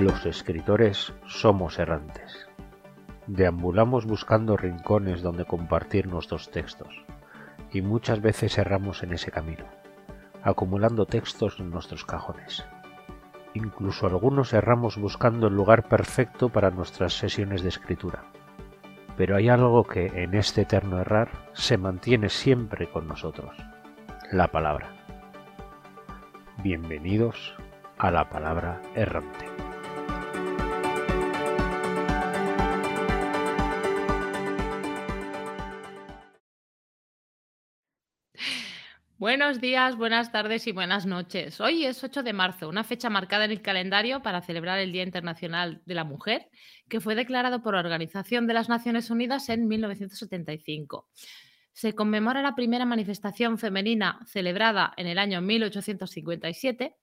Los escritores somos errantes. Deambulamos buscando rincones donde compartir nuestros textos, y muchas veces erramos en ese camino, acumulando textos en nuestros cajones. Incluso algunos erramos buscando el lugar perfecto para nuestras sesiones de escritura. Pero hay algo que en este eterno errar se mantiene siempre con nosotros, la palabra. Bienvenidos a la palabra errante. Buenos días, buenas tardes y buenas noches. Hoy es 8 de marzo, una fecha marcada en el calendario para celebrar el Día Internacional de la Mujer, que fue declarado por la Organización de las Naciones Unidas en 1975. Se conmemora la primera manifestación femenina celebrada en el año 1857.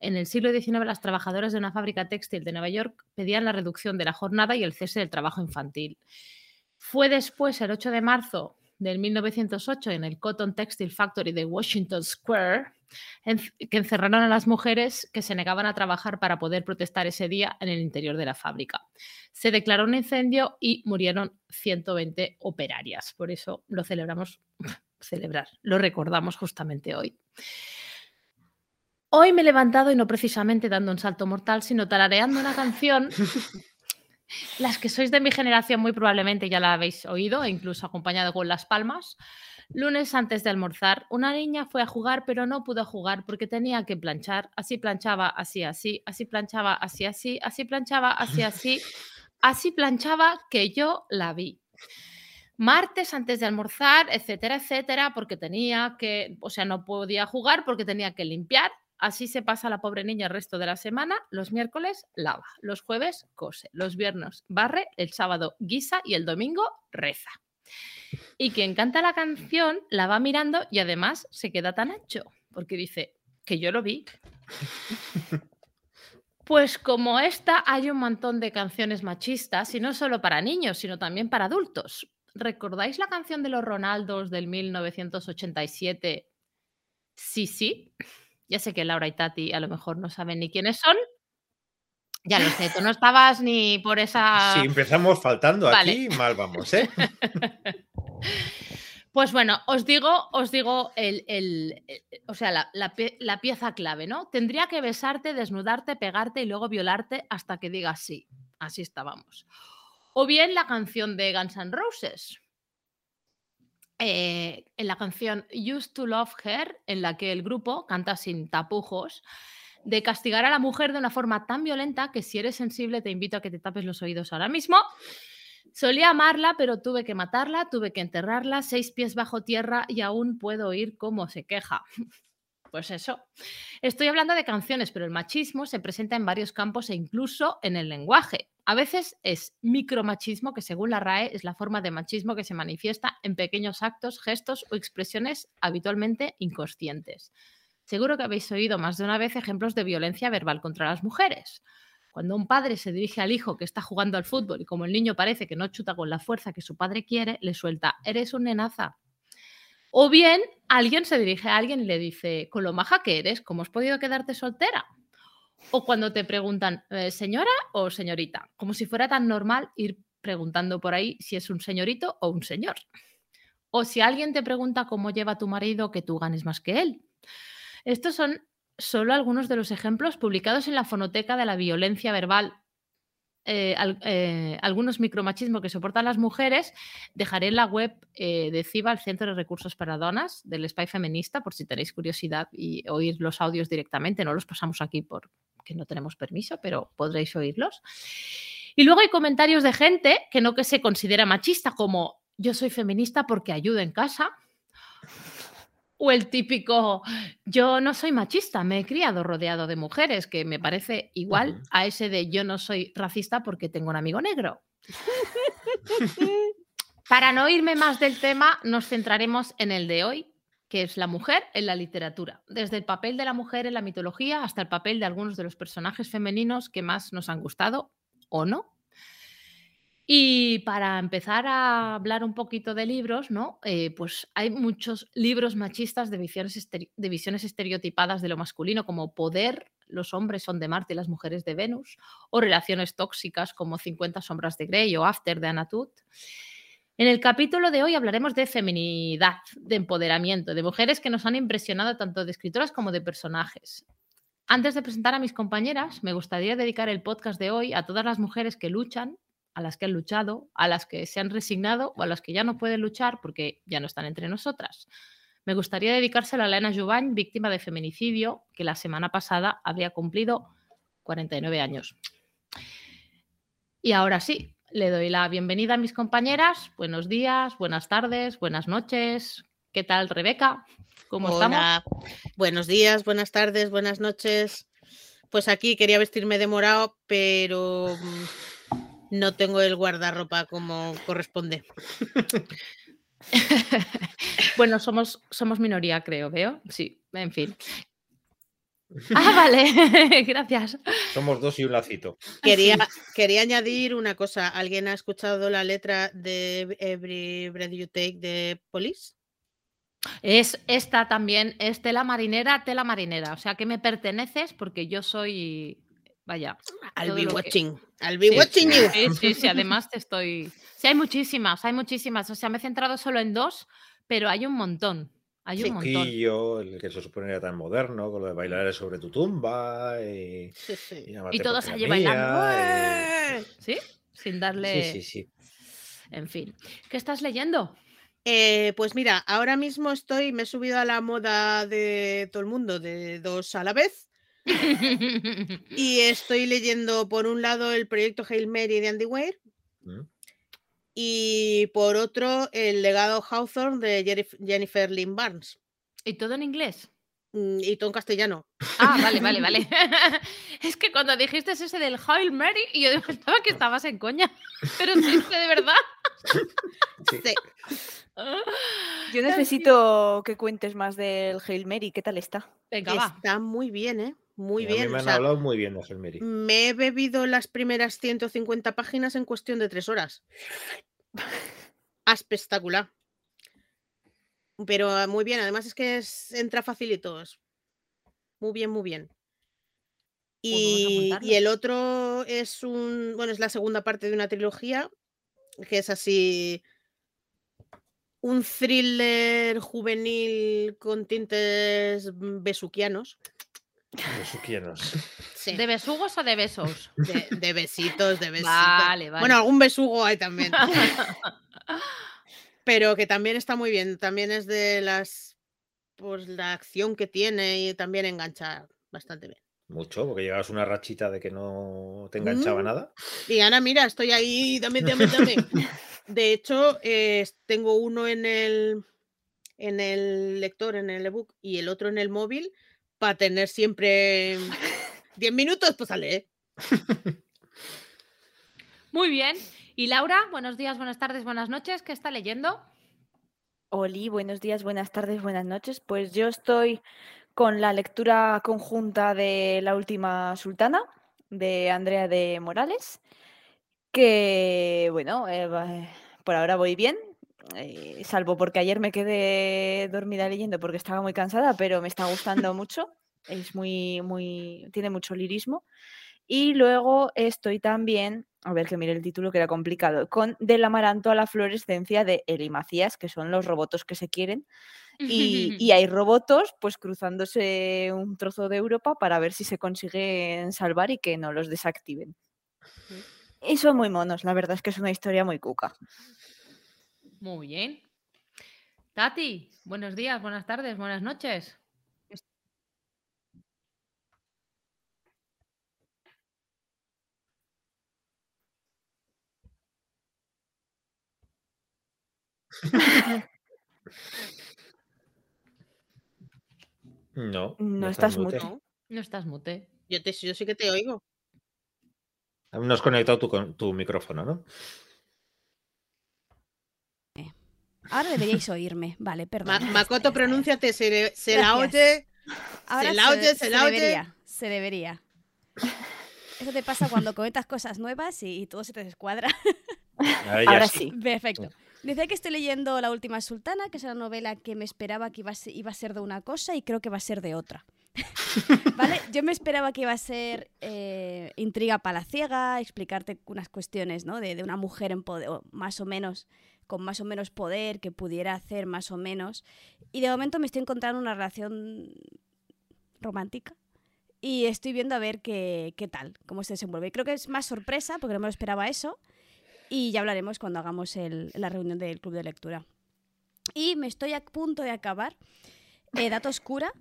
En el siglo XIX, las trabajadoras de una fábrica textil de Nueva York pedían la reducción de la jornada y el cese del trabajo infantil. Fue después, el 8 de marzo del 1908 en el Cotton Textile Factory de Washington Square, que encerraron a las mujeres que se negaban a trabajar para poder protestar ese día en el interior de la fábrica. Se declaró un incendio y murieron 120 operarias. Por eso lo celebramos, celebrar, lo recordamos justamente hoy. Hoy me he levantado y no precisamente dando un salto mortal, sino tarareando una canción Las que sois de mi generación muy probablemente ya la habéis oído, incluso acompañado con las palmas. Lunes antes de almorzar, una niña fue a jugar, pero no pudo jugar porque tenía que planchar. Así planchaba, así, así, así planchaba, así, así, así planchaba, así, así, así planchaba que yo la vi. Martes antes de almorzar, etcétera, etcétera, porque tenía que, o sea, no podía jugar porque tenía que limpiar Así se pasa la pobre niña el resto de la semana. Los miércoles lava, los jueves cose, los viernes barre, el sábado guisa y el domingo reza. Y quien canta la canción la va mirando y además se queda tan ancho, porque dice que yo lo vi. Pues como esta hay un montón de canciones machistas, y no solo para niños, sino también para adultos. ¿Recordáis la canción de los Ronaldos del 1987? Sí, sí. Ya sé que Laura y Tati a lo mejor no saben ni quiénes son. Ya lo sé, tú no estabas ni por esa. Si empezamos faltando aquí, mal vamos, ¿eh? Pues bueno, os digo, os digo el, eh, o sea, la, la, pieza clave, ¿no? Tendría que besarte, desnudarte, pegarte y luego violarte hasta que digas sí. Así estábamos. O bien la canción de Guns N' Roses. Eh, en la canción Used to Love Her, en la que el grupo canta sin tapujos, de castigar a la mujer de una forma tan violenta que si eres sensible te invito a que te tapes los oídos ahora mismo. Solía amarla, pero tuve que matarla, tuve que enterrarla, seis pies bajo tierra y aún puedo oír cómo se queja. Pues eso. Estoy hablando de canciones, pero el machismo se presenta en varios campos e incluso en el lenguaje. A veces es micromachismo, que según la RAE es la forma de machismo que se manifiesta en pequeños actos, gestos o expresiones habitualmente inconscientes. Seguro que habéis oído más de una vez ejemplos de violencia verbal contra las mujeres. Cuando un padre se dirige al hijo que está jugando al fútbol y como el niño parece que no chuta con la fuerza que su padre quiere, le suelta, eres un nenaza. O bien alguien se dirige a alguien y le dice, con lo maja que eres, ¿cómo has podido quedarte soltera? O cuando te preguntan, eh, señora o señorita, como si fuera tan normal ir preguntando por ahí si es un señorito o un señor. O si alguien te pregunta cómo lleva tu marido que tú ganes más que él. Estos son solo algunos de los ejemplos publicados en la fonoteca de la violencia verbal eh, eh, algunos micromachismos que soportan las mujeres, dejaré en la web de CIBA, el Centro de Recursos para Donas, del Spy Feminista, por si tenéis curiosidad y oír los audios directamente. No los pasamos aquí por, que no tenemos permiso, pero podréis oírlos. Y luego hay comentarios de gente que no que se considera machista, como yo soy feminista porque ayudo en casa. O el típico, yo no soy machista, me he criado rodeado de mujeres, que me parece igual a ese de yo no soy racista porque tengo un amigo negro. Para no irme más del tema, nos centraremos en el de hoy, que es la mujer en la literatura, desde el papel de la mujer en la mitología hasta el papel de algunos de los personajes femeninos que más nos han gustado o no. Y para empezar a hablar un poquito de libros, ¿no? Eh, pues hay muchos libros machistas de visiones, de visiones estereotipadas de lo masculino, como Poder, los hombres son de Marte y las mujeres de Venus, o relaciones tóxicas como 50 sombras de Grey o After de Anatut. En el capítulo de hoy hablaremos de feminidad, de empoderamiento, de mujeres que nos han impresionado tanto de escritoras como de personajes. Antes de presentar a mis compañeras, me gustaría dedicar el podcast de hoy a todas las mujeres que luchan a las que han luchado, a las que se han resignado o a las que ya no pueden luchar porque ya no están entre nosotras. Me gustaría dedicárselo a Elena Jubain, víctima de feminicidio, que la semana pasada había cumplido 49 años. Y ahora sí, le doy la bienvenida a mis compañeras. Buenos días, buenas tardes, buenas noches. ¿Qué tal, Rebeca? ¿Cómo Hola. Buenos días, buenas tardes, buenas noches. Pues aquí quería vestirme de morado, pero mm, no tengo el guardarropa como corresponde. bueno, somos, somos minoría, creo, veo. Sí, en fin. Ah, vale, gracias. Somos dos y un lacito. Quería, quería añadir una cosa. ¿Alguien ha escuchado la letra de Every Breath You Take de Police? Es esta también, es tela marinera, tela marinera. O sea que me perteneces porque yo soy Vaya. I'll be watching. I'll be watching you. Sí, sí, sí, además te estoy. Sí, hay muchísimas, hay muchísimas. O sea, me he centrado solo en dos, pero hay un montón. Hay un montón. el que se supone era tan moderno, con lo de bailar sobre tu tumba. Y, sí, sí. y, todos allí bailando. ¿Sí? Sin darle. Sí, sí, sí. En fin. ¿Qué estás leyendo? Eh, pues mira, ahora mismo estoy, me he subido a la moda de todo el mundo, de dos a la vez. y estoy leyendo por un lado el proyecto Hail Mary de Andy Weir mm. Y por otro el legado Hawthorne de Jennifer Lynn Barnes. ¿Y todo en inglés? Mm, y todo en castellano. Ah, vale, vale, vale. es que cuando dijiste ese del Hail Mary, y yo pensaba que estabas en coña. Pero sí, de verdad. sí. Yo necesito que cuentes más del Hail Mary. ¿Qué tal está? Está muy bien, ¿eh? Muy bien. me han hablado muy bien de Mary. Me he bebido las primeras 150 páginas en cuestión de tres horas. Espectacular. Pero ah, muy bien, además es que entra facilito. Muy bien, muy bien. Y, y, el otro es un, bueno, es la segunda parte de una trilogía, que es así, un thriller juvenil con tintes besuquianos. ¿De besugos o de besos? De, besitos, de besitos. Vale, vale. Bueno, algún besugo hay también. Pero que también está muy bien. También es de las. Pues la acción que tiene y también engancha bastante bien. Mucho, porque llevas una rachita de que no te enganchaba mm. nada. Y Ana, mira, estoy ahí, dame, dame, dame. De hecho, eh, tengo uno en el, en el lector, en el ebook, y el otro en el móvil para tener siempre 10 minutos, pues sale. Muy bien. Y Laura, buenos días, buenas tardes, buenas noches. ¿Qué está leyendo? Oli, buenos días, buenas tardes, buenas noches. Pues yo estoy con la lectura conjunta de La última sultana de Andrea de Morales, que bueno, eh, por ahora voy bien. Eh, salvo porque ayer me quedé dormida leyendo porque estaba muy cansada, pero me está gustando mucho. Es muy, muy, tiene mucho lirismo. Y luego estoy también, a ver que mire el título que era complicado, con Del amaranto a la fluorescencia de Eli Macías, que son los robotos que se quieren. Y, y, hay robotos pues cruzándose un trozo de Europa para ver si se consiguen salvar y que no los desactiven. Y son muy monos, la verdad es que es una historia muy cuca. Muy bien. Tati, buenos días, buenas tardes, buenas noches. No. No, estás mute. No estás mute. Yo, te, yo sí que te oigo. No has conectado tu, tu micrófono, ¿no? Ahora deberíais oírme. Vale, perdón. Makoto, pronúnciate, se, se la oye. se la oye, se, la oye. Debería, se debería. Eso te pasa cuando comentas cosas nuevas y, todo se te descuadra. Ahora, sí. Perfecto. Dice que estoy leyendo La Última Sultana, que es una novela que me esperaba que iba a ser, de una cosa y creo que va a ser de otra. ¿Vale? Yo me esperaba que iba a ser eh, intriga palaciega, explicarte unas cuestiones ¿no? de, de una mujer en poder, más o menos con más o menos poder, que pudiera hacer más o menos. Y de momento me estoy encontrando una relación romántica. Y estoy viendo a ver qué, qué tal, cómo se desenvuelve. Creo que es más sorpresa, porque no me lo esperaba eso. Y ya hablaremos cuando hagamos la reunión del club de lectura. Y me estoy a punto de acabar eh, Dato Oscura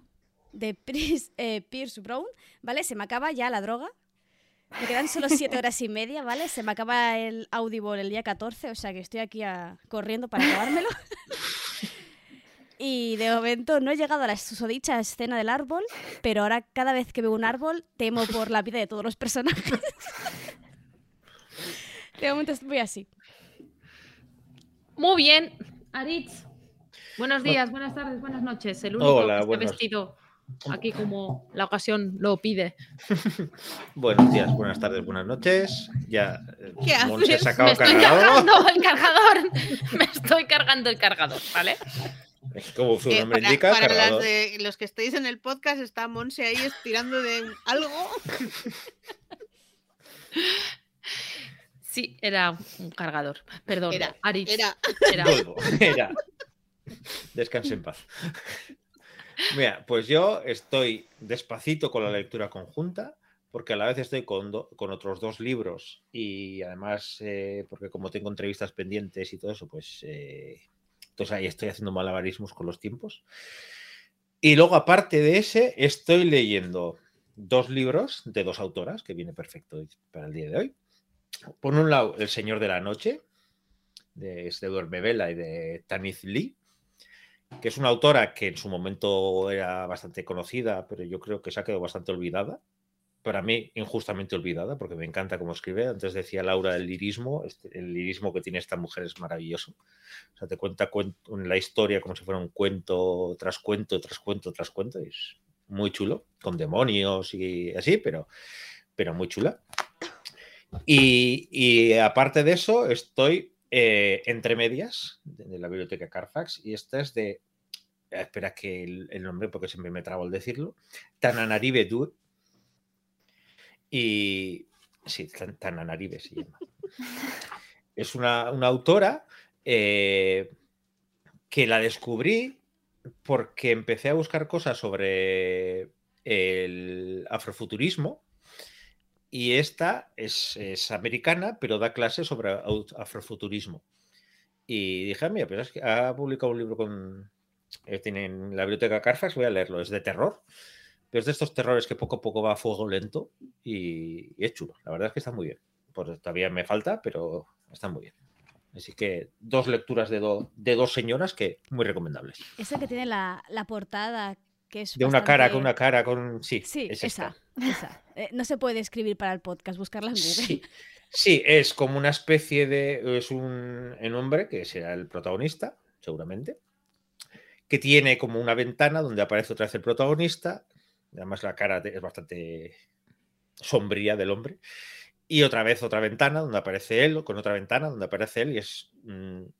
de Pierce, eh, Pierce Brown, ¿vale? Se me acaba ya la droga, me quedan solo siete horas y media, ¿vale? Se me acaba el Audible el día 14, o sea que estoy aquí corriendo para acabármelo. y de momento no he llegado a la susodicha escena del árbol, pero ahora cada vez que veo un árbol temo por la vida de todos los personajes. de momento estoy así. Muy bien, Aritz. Buenos días, buenas tardes, buenas noches. El único que está vestido aquí como la ocasión lo pide. Buenos días, buenas tardes, buenas noches. Ya eh, ¿Qué haces? Me estoy cargando el cargador. Me estoy cargando el cargador, ¿vale? Como su eh, nombre indica, para las de los que estáis en el podcast, está Monse ahí estirando de algo. Sí, era un cargador. Perdón, era. Era. Era. era. Descanse en paz. Mira, pues yo estoy despacito con la lectura conjunta, porque a la vez estoy con, con otros dos libros y además, eh, porque como tengo entrevistas pendientes y todo eso, pues eh, entonces ahí estoy haciendo malabarismos con los tiempos. Y luego, aparte de ese, estoy leyendo dos libros de dos autoras, que viene perfecto para el día de hoy. Por un lado, El Señor de la Noche, de Duerme Vela y de Tanith Lee que es una autora que en su momento era bastante conocida, pero yo creo que se ha quedado bastante olvidada. Para mí, injustamente olvidada, porque me encanta cómo escribe. Antes decía Laura el lirismo, este, el lirismo que tiene esta mujer es maravilloso. O sea, te cuenta la historia como si fuera un cuento tras cuento, tras cuento, tras cuento. Es muy chulo, con demonios y así, pero, pero muy chula. Y aparte de eso, estoy eh, entre medias de, la biblioteca Carfax y esta es de, eh, espera que el, nombre porque siempre me trabo al decirlo, Tananaribe Dur y sí, Tananaribe se llama. Es una, autora eh, que la descubrí porque empecé a buscar cosas sobre el afrofuturismo y esta es, americana, pero da clases sobre afrofuturismo. Y dije, ah, mira, pero es que ha publicado un libro con. Eh, tiene en la biblioteca Carfax, voy a leerlo. Es de terror, pero es de estos terrores que poco a poco va a fuego lento y, es chulo. La verdad es que está muy bien. Pues todavía me falta, pero está muy bien. Así que dos lecturas de, de dos señoras que muy recomendables. Esa que tiene la, la portada de una cara con una cara con. Sí, sí esa. Esa. Eh, no se puede escribir para el podcast, buscarla en Google. Sí. es como una especie de. Es un, hombre que será el protagonista, seguramente. Que tiene como una ventana donde aparece otra vez el protagonista. Además, la cara es bastante sombría del hombre. Y otra vez otra ventana donde aparece él, con otra ventana donde aparece él, y es un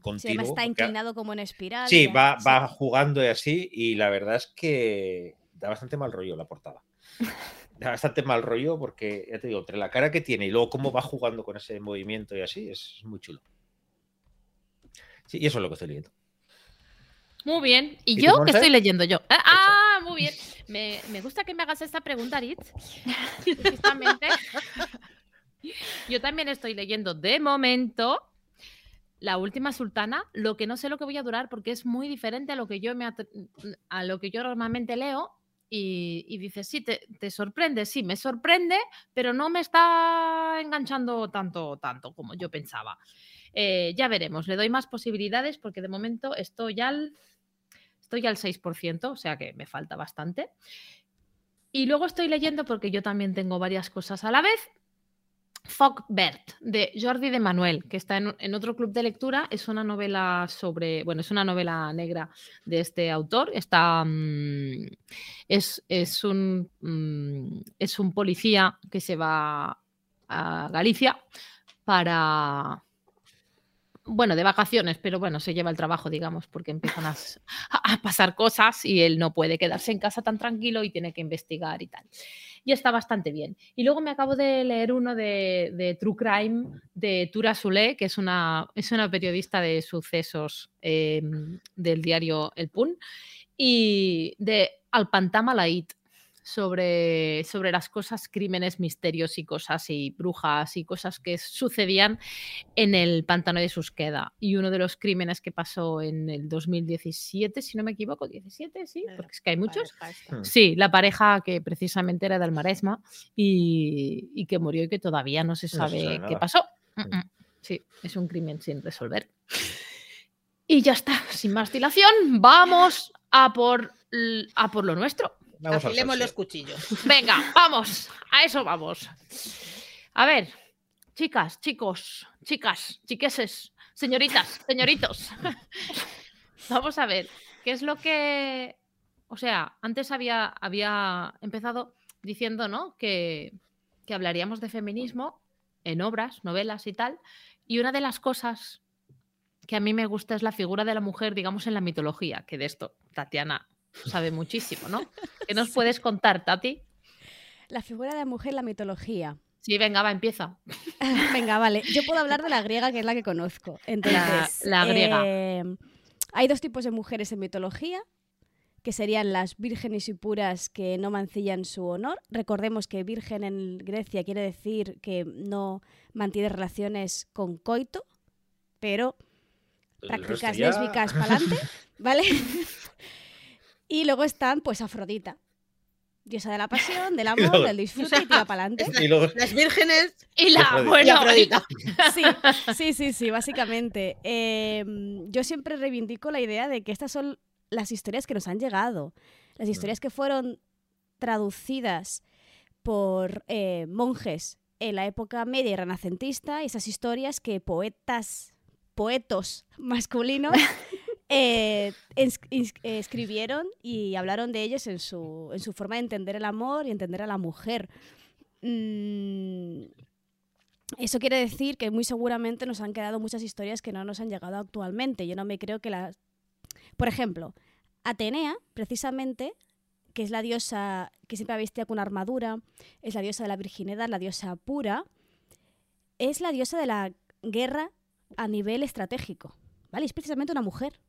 continuo. está inclinado como en espiral. Sí, va, va jugando y así, y la verdad es que da bastante mal rollo la portada. Da bastante mal rollo porque, ya te digo, entre la cara que tiene y luego cómo va jugando con ese movimiento y así, es muy chulo. Sí, y eso es lo que estoy leyendo. Muy bien. ¿Y, yo qué estoy leyendo yo? Ah, ah muy bien. Me, me, gusta que me hagas esta pregunta, Ritz. yo también estoy leyendo de momento la última sultana, lo que no sé lo que voy a durar porque es muy diferente a lo que yo, me a lo que yo normalmente leo y, dices, sí, te, sorprende, sí, me sorprende, pero no me está enganchando tanto, tanto como yo pensaba. Eh, ya veremos, le doy más posibilidades porque de momento estoy al, estoy al 6%, o sea que me falta bastante. Y luego estoy leyendo porque yo también tengo varias cosas a la vez Fogbert, de Jordi de Manuel, que está en, otro club de lectura. Es una novela sobre, bueno, es una novela negra de este autor. Está, mm, Es, es, un, mm, es un policía que se va a Galicia para, bueno, de vacaciones, pero bueno, se lleva el trabajo, digamos, porque empiezan a, pasar cosas y él no puede quedarse en casa tan tranquilo y tiene que investigar y tal. Y está bastante bien. Y luego me acabo de leer uno de, True Crime de Tura Sule, que es una, es una periodista de sucesos em, del diario El Pun, y de Alpantama Laid, sobre, sobre las cosas, crímenes, misterios y cosas y brujas y cosas que sucedían en el pantano de Susqueda. Y uno de los crímenes que pasó en el 2017, si no me equivoco, 17, sí, porque es que hay muchos. Hmm. Sí, la pareja que precisamente era del Maresma y, y que murió y que todavía no se sabe qué pasó. Mm, mm. Sí, es un crimen sin resolver. Y ya está, sin más dilación, vamos a por, a por lo nuestro. Afilemos los cuchillos. Venga, vamos, a eso vamos. A ver, chicas, chicos, chicas, chiqueses, señoritas, señoritos. vamos a ver, ¿qué es lo que... O sea, antes había, había empezado diciendo, ¿no? Que, que hablaríamos de feminismo en obras, novelas y tal. Y una de las cosas que a mí me gusta es la figura de la mujer, digamos, en la mitología, que de esto Tatiana sabe muchísimo, ¿no? ¿Qué nos puedes contar, Tati? La figura de la mujer, la mitología. Sí, venga, va, empieza. venga, vale. Yo puedo hablar de la griega, que es la que conozco. Entonces, la, griega. Eh, hay dos tipos de mujeres en mitología, que serían las vírgenes y puras que no mancillan su honor. Recordemos que virgen en Grecia quiere decir que no mantiene relaciones con coito, pero prácticas lésbicas para adelante, ¿vale? Y luego están, pues, Afrodita. Diosa de la pasión, del amor, del disfrute y tira para adelante. Las vírgenes y la bueno, Afrodita. Sí, sí, sí, sí, básicamente. Em, yo siempre reivindico la idea de que estas son las historias que nos han llegado. Las mm. historias que fueron traducidas por eh, monjes en la época media y renacentista, esas historias que poetas, poetos masculinos eh, escribieron y hablaron de ellos en su, en su forma de entender el amor y entender a la mujer. Mm, eso quiere decir que muy seguramente nos han quedado muchas historias que no nos han llegado actualmente. Yo no me creo que las... Por ejemplo, Atenea, precisamente, que es la diosa que siempre vestía con armadura, es la diosa de la virginidad, la diosa pura, es la diosa de la guerra a nivel estratégico. ¿Vale? Es precisamente una mujer.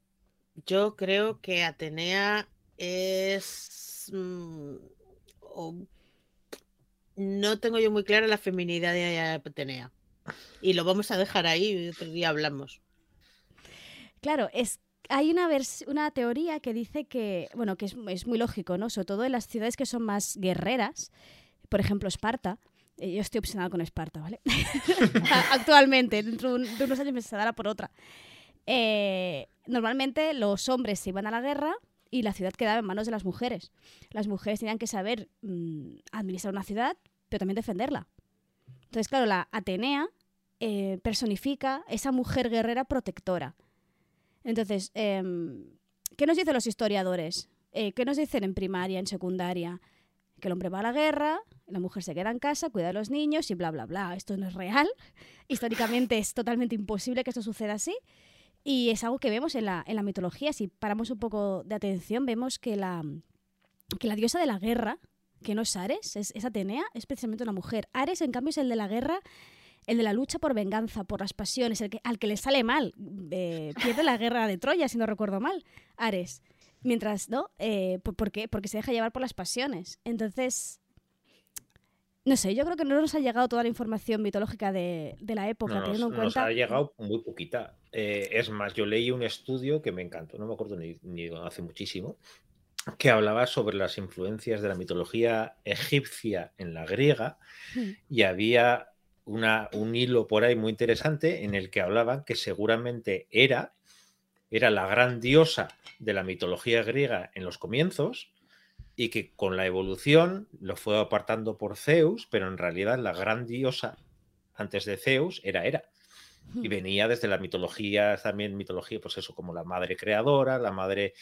Yo creo que Atenea es... Mm, no tengo yo muy clara la feminidad de Atenea. Y lo vamos a dejar ahí y otro día hablamos. Claro, es hay una, una teoría que dice que, bueno, que es, es, muy lógico, ¿no? Sobre todo en las ciudades que son más guerreras, por ejemplo Esparta. Eh, yo estoy obsesionada con Esparta, ¿vale? Actualmente, dentro de unos años me se dará por otra. Eh, normalmente los hombres se iban a la guerra y la ciudad quedaba en manos de las mujeres. Las mujeres tenían que saber mm, administrar una ciudad, pero también defenderla. Entonces, claro, la Atenea eh, personifica esa mujer guerrera protectora. Entonces, em, ¿qué nos dicen los historiadores? Eh, ¿Qué nos dicen en primaria, en secundaria? Que el hombre va a la guerra, la mujer se queda en casa, cuida a los niños y bla, bla, bla. Esto no es real. Históricamente es totalmente imposible que esto suceda así. Y es algo que vemos en la, en la mitología. Si paramos un poco de atención, vemos que la, que la diosa de la guerra, que no es Ares, es, Atenea, es precisamente una mujer. Ares, en cambio, es el de la guerra, el de la lucha por venganza, por las pasiones, el que, al que le sale mal. Eh, pierde la guerra de Troya, si no recuerdo mal, Ares. Mientras, ¿no? Eh, ¿Por qué? Porque se deja llevar por las pasiones. Entonces, no sé, yo creo que no nos ha llegado toda la información mitológica de, la época, teniendo en cuenta. Nos ha llegado muy poquita. Eh, es más, yo leí un estudio que me encantó, no me acuerdo ni, hace muchísimo, que hablaba sobre las influencias de la mitología egipcia en la griega hmm. y había una, un hilo por ahí muy interesante en el que hablaban que seguramente era, era la gran diosa de la mitología griega en los comienzos y que con la evolución lo fue apartando por Zeus, pero en realidad la gran diosa antes de Zeus era Hera. Y venía desde la mitología, también mitología, pues eso, como la madre creadora, la madre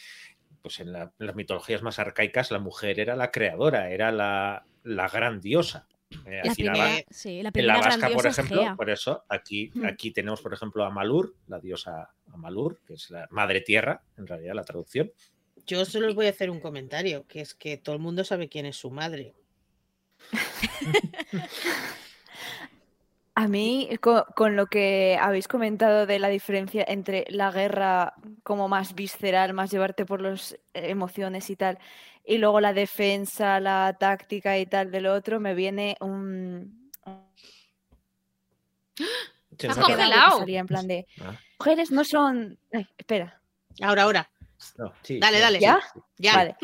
pues en, las mitologías más arcaicas la mujer era la creadora, era la, la gran diosa. Eh, la primera, sí, la primera en la vasca, por ejemplo, por eso aquí, hmm. aquí tenemos, por ejemplo, a Malur, la diosa Amalur, que es la madre tierra, en realidad la traducción. Yo solo os voy a hacer un comentario, que es que todo el mundo sabe quién es su madre. A mí, con, lo que habéis comentado de la diferencia entre la guerra como más visceral, más llevarte por las emociones y tal, y luego la defensa, la táctica y tal del otro, me viene un... Se ha congelado. en plan de... Ah. Mujeres no son... espera. Ahora, ahora dale, dale. ¿Ya? Vale.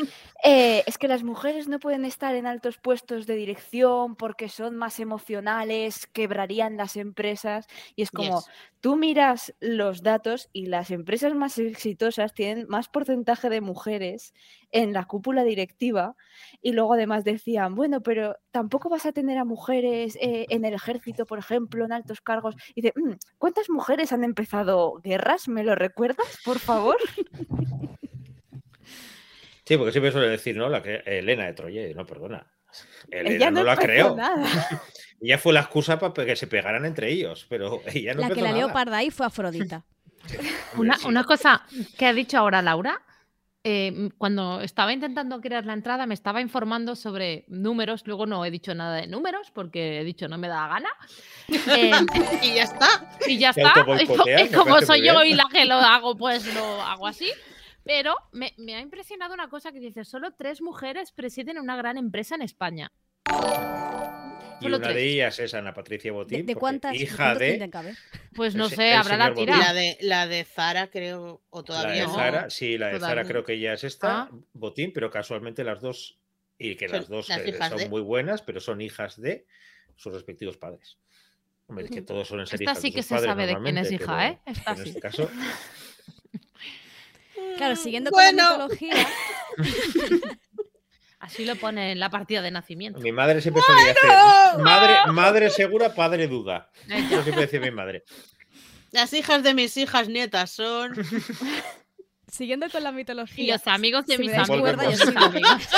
Eh, es que las mujeres no pueden estar en altos puestos de dirección porque son más emocionales, quebrarían las empresas. Y es como, tú miras los datos y las empresas más exitosas tienen más porcentaje de mujeres en la cúpula directiva. Y luego además decían, bueno, pero tampoco vas a tener a mujeres eh, en el ejército, por ejemplo, en altos cargos. Y dice, mm, ¿cuántas mujeres han empezado guerras? ¿Me lo recuerdas, por favor? Sí, porque siempre suele decir, ¿no? La que Elena de Troya, no, perdona. Elena no, la creó. ella fue la excusa para que se pegaran entre ellos, pero ella no La que la leoparda ahí fue Afrodita. una, cosa que ha dicho ahora Laura, eh, cuando estaba intentando crear la entrada me estaba informando sobre números, luego no he dicho nada de números porque he dicho no me da gana. Eh, y ya está. Y ya está. Y, como soy yo y la que lo hago, pues lo hago así. Pero me, ha impresionado una cosa que dice, solo tres mujeres presiden una gran empresa en España. Y una de ellas es Ana Patricia Botín. ¿De, cuántas? Hija de... Pues no sé, habrá la tira. La de, la de Zara, creo, o todavía la de Zara, sí, la de Zara creo que ya es esta, ah. Botín, pero casualmente las dos, y que las dos eh, son muy buenas, pero son hijas de sus respectivos padres. Hombre, que todos son ser Esta sí que se sabe de quién es hija, ¿eh? Esta en este caso... Claro, siguiendo con la mitología. Así lo pone en la partida de nacimiento. Mi madre siempre solía decir: madre, madre segura, padre duda. Eso siempre decía mi madre. Las hijas de mis hijas nietas son. Siguiendo con la mitología. Y los amigos de mis amigos. amigos.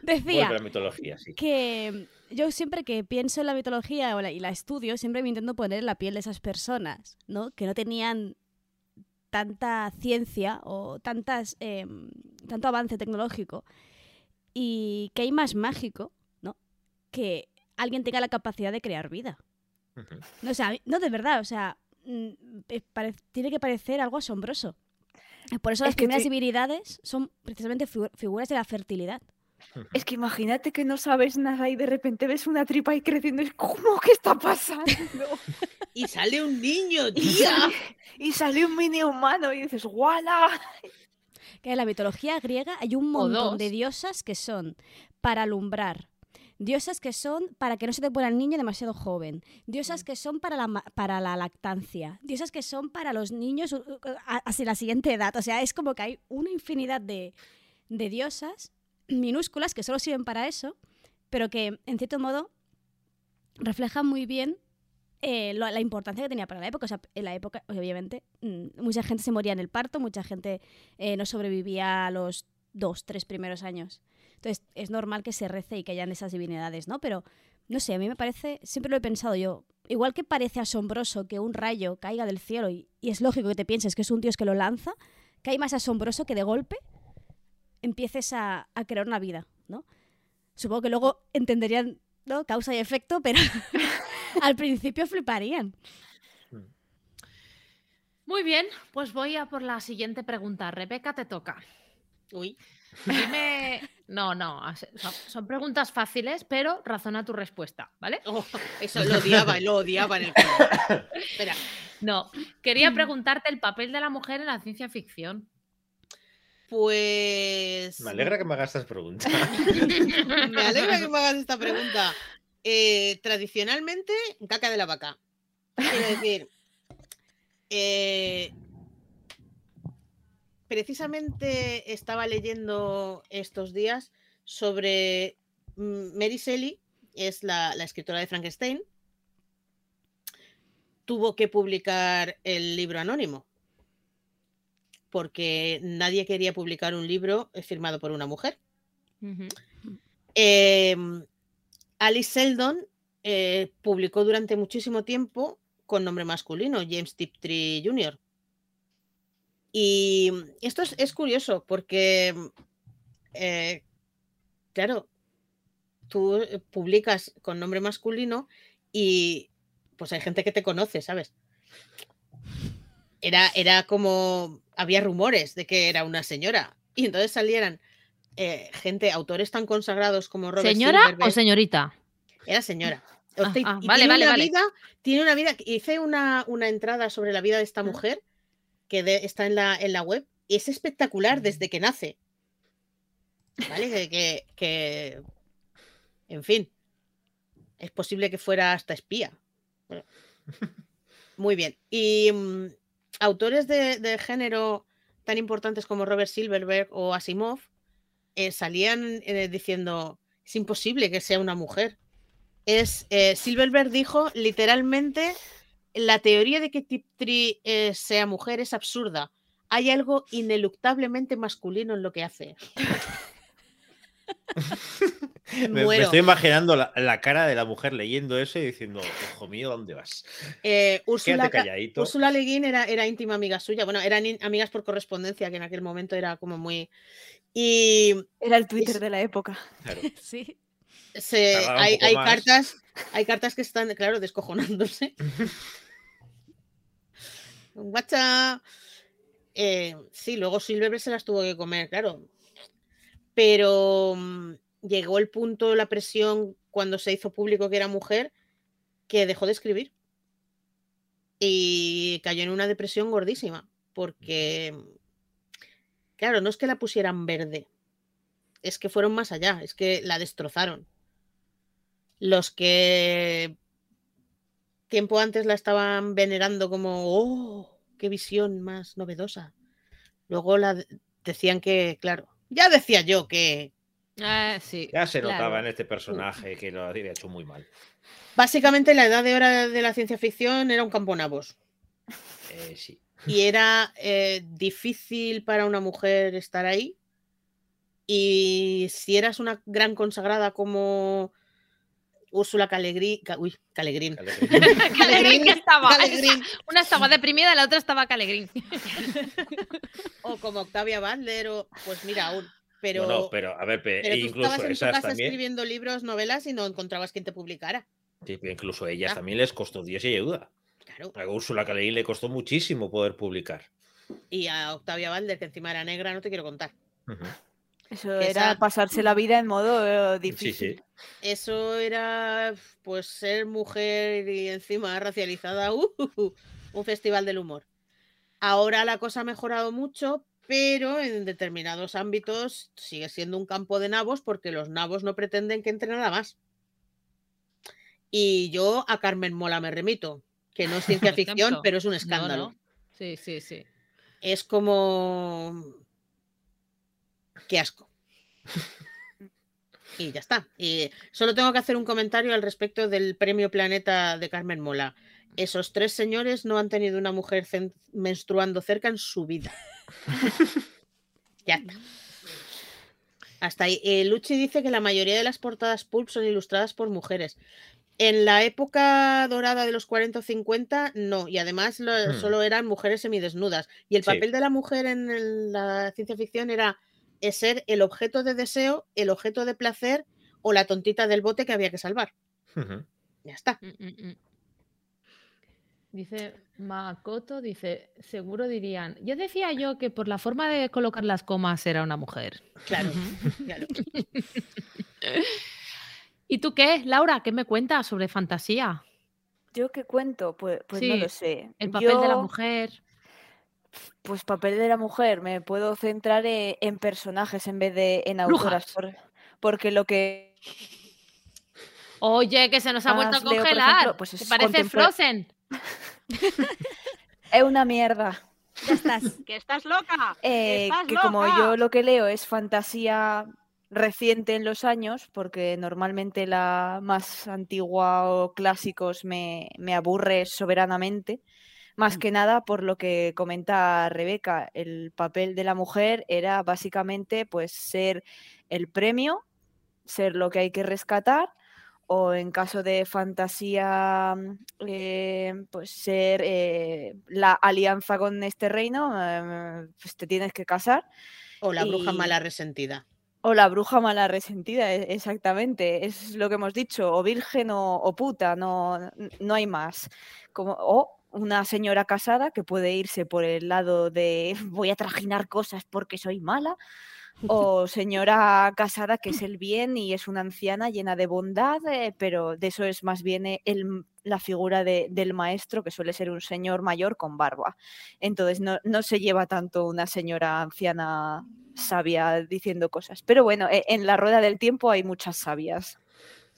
Decía la mitología, sí. que yo siempre que pienso en la mitología y la estudio, siempre me intento poner en la piel de esas personas, ¿no? Que no tenían tanta ciencia o tantas, em, tanto avance tecnológico y que hay más mágico, ¿no? Que alguien tenga la capacidad de crear vida. no, o sea, no de verdad, o sea, mm, tiene que parecer algo asombroso. Por eso las primeras divinidades son precisamente figuras de la fertilidad. Es que imagínate que no sabes nada y de repente ves una tripa ahí creciendo. Es como, ¿qué está pasando? y sale un niño, tía. Y sale, un mini humano y dices, ¡guala! Que en la mitología griega hay un montón de diosas que son para alumbrar, diosas que son para que no se te muera el niño demasiado joven, diosas que son para la, para la lactancia, diosas que son para los niños hacia la siguiente edad. O sea, es como que hay una infinidad de, de diosas minúsculas que solo sirven para eso, pero que en cierto modo reflejan muy bien eh, la importancia que tenía para la época. O sea, en la época, obviamente, mm, mucha gente se moría en el parto, mucha gente eh, no sobrevivía a los dos, tres primeros años. Entonces, es normal que se rece y que hayan esas divinidades, ¿no? Pero, no sé, a mí me parece, siempre lo he pensado yo, igual que parece asombroso que un rayo caiga del cielo y, y es lógico que te pienses que es un dios que lo lanza, que hay más asombroso que de golpe empieces a, crear una vida, ¿no? Supongo que luego entenderían ¿no? causa y efecto, pero al principio fliparían. Muy bien, pues voy a por la siguiente pregunta. Rebeca, te toca. Uy. Dime. No, no, son, preguntas fáciles, pero razona tu respuesta, ¿vale? Oh, eso lo odiaba, lo odiaba en el. Espera. No, quería preguntarte el papel de la mujer en la ciencia ficción. Pues. Me alegra que me hagas estas preguntas. me alegra que me hagas esta pregunta. Eh, tradicionalmente, caca de la vaca. Quiero decir. Eh, precisamente estaba leyendo estos días sobre Mary Shelley, es la, la escritora de Frankenstein. tuvo que publicar el libro anónimo. Porque nadie quería publicar un libro firmado por una mujer. Em, Alice Seldon eh, publicó durante muchísimo tiempo con nombre masculino, James Tiptree Jr. Y esto es, curioso porque, eh, claro, tú eh, publicas con nombre masculino y pues hay gente que te conoce, ¿sabes? Era, era como, había rumores de que era una señora y entonces salieran eh, gente, autores tan consagrados como Robert ¿Señora o señorita? Era señora. Ah, ah, vale, vale, vale. tiene una vida, hice una, una, entrada sobre la vida de esta mujer que está en la, en la web y es espectacular desde que nace. ¿Vale? Que, que, en fin, es posible que fuera hasta espía. Muy bien. Y mm, autores de, género tan importantes como Robert Silverberg o Asimov eh, salían eh, diciendo, es imposible que sea una mujer. Es, eh, Silverberg dijo literalmente, la teoría de que Tiptree sea mujer es absurda. Hay algo ineluctablemente masculino en lo que hace. me, estoy imaginando la, cara de la mujer leyendo eso y diciendo, ojo mío, ¿dónde vas? Eh, Úrsula, Úrsula Le Guin era, era íntima amiga suya. Bueno, eran amigas por correspondencia, que en aquel momento era como muy. Y. Era el Twitter de la época. sí. hay, hay cartas, hay cartas que están, claro, descojonándose. WhatsApp. Eh, sí, luego Silver se las tuvo que comer, claro. Pero mm, llegó el punto, la presión, cuando se hizo público que era mujer, que dejó de escribir. Y cayó en una depresión gordísima, porque, claro, no es que la pusieran verde, es que fueron más allá, es que la destrozaron. Los que tiempo antes la estaban venerando como, oh, qué visión más novedosa. Luego la decían que, claro, ya decía yo que, Ah, sí, ya se notaba en este personaje que lo había hecho muy mal. Básicamente la edad de hora de la ciencia ficción era un campo nabos. Eh, sí. Y era eh, difícil para una mujer estar ahí. Y si eras una gran consagrada como Úrsula Calegrín. Uy, Calegrín. Calegrín, estaba. Una estaba deprimida y la otra estaba Calegrín. o como Octavia Butler, o pues mira, aún pero, no, pero a ver, incluso estabas en tu casa escribiendo libros, novelas y no encontrabas quien te publicara. Sí, incluso a ellas también les costó Dios y ayuda. Claro. A Úrsula K. le costó muchísimo poder publicar. Y a Octavia Valder, que encima era negra, no te quiero contar. Eso era pasarse la vida en modo difícil. Eso era pues ser mujer y encima racializada. Uh, uh, uh, un festival del humor. Ahora la cosa ha mejorado mucho, pero en determinados ámbitos sigue siendo un campo de nabos porque los nabos no pretenden que entre nada más. Y yo a Carmen Mola me remito, que no es ciencia ficción, pero es un escándalo. Sí, sí, sí. Es como... Qué asco. Y ya está. Y solo tengo que hacer un comentario al respecto del premio Planeta de Carmen Mola. Esos tres señores no han tenido una mujer menstruando cerca en su vida. ya está. Hasta ahí. Eh, Luchi dice que la mayoría de las portadas pulp son ilustradas por mujeres. En la época dorada de los 40 o 50, no. Y además hmm. solo eran mujeres semidesnudas. Y el papel de la mujer en la ciencia ficción era ser el objeto de deseo, el objeto de placer o la tontita del bote que había que salvar. Ya está. Mm, mm, mm. Dice Makoto, dice, seguro dirían, yo decía yo que por la forma de colocar las comas era una mujer. Claro, claro. ¿Y tú qué, Laura? ¿Qué me cuentas sobre fantasía? ¿Yo qué cuento? Pues, pues no lo sé. El papel de la mujer. Pues papel de la mujer, me puedo centrar e, en, personajes en vez de en autoras. porque lo que. Oye, que se nos ha vuelto a congelar. pues parece Frozen? es una mierda. Ya estás. que estás loca. Eh, que como yo lo que leo es fantasía reciente en los años, porque normalmente la más antigua o clásicos me, me aburre soberanamente. Más que nada por lo que comenta Rebeca, el papel de la mujer era básicamente pues ser el premio, ser lo que hay que rescatar, o en caso de fantasía, mm, eh, pues ser eh, la alianza con este reino, eh, pues te tienes que casar. O la bruja mala resentida. O la bruja mala resentida, e- exactamente. Es lo que hemos dicho. O virgen o, o puta, no, no hay más. Como, o una señora casada que puede irse por el lado de voy a trajinar cosas porque soy mala. O señora casada que es el bien y es una anciana llena de bondad, eh, pero de eso es más bien eh, el la figura de- del maestro, que suele ser un señor mayor con barba. Entonces no, no se lleva tanto una señora anciana sabia diciendo cosas. Pero bueno, e- en la rueda del tiempo hay muchas sabias.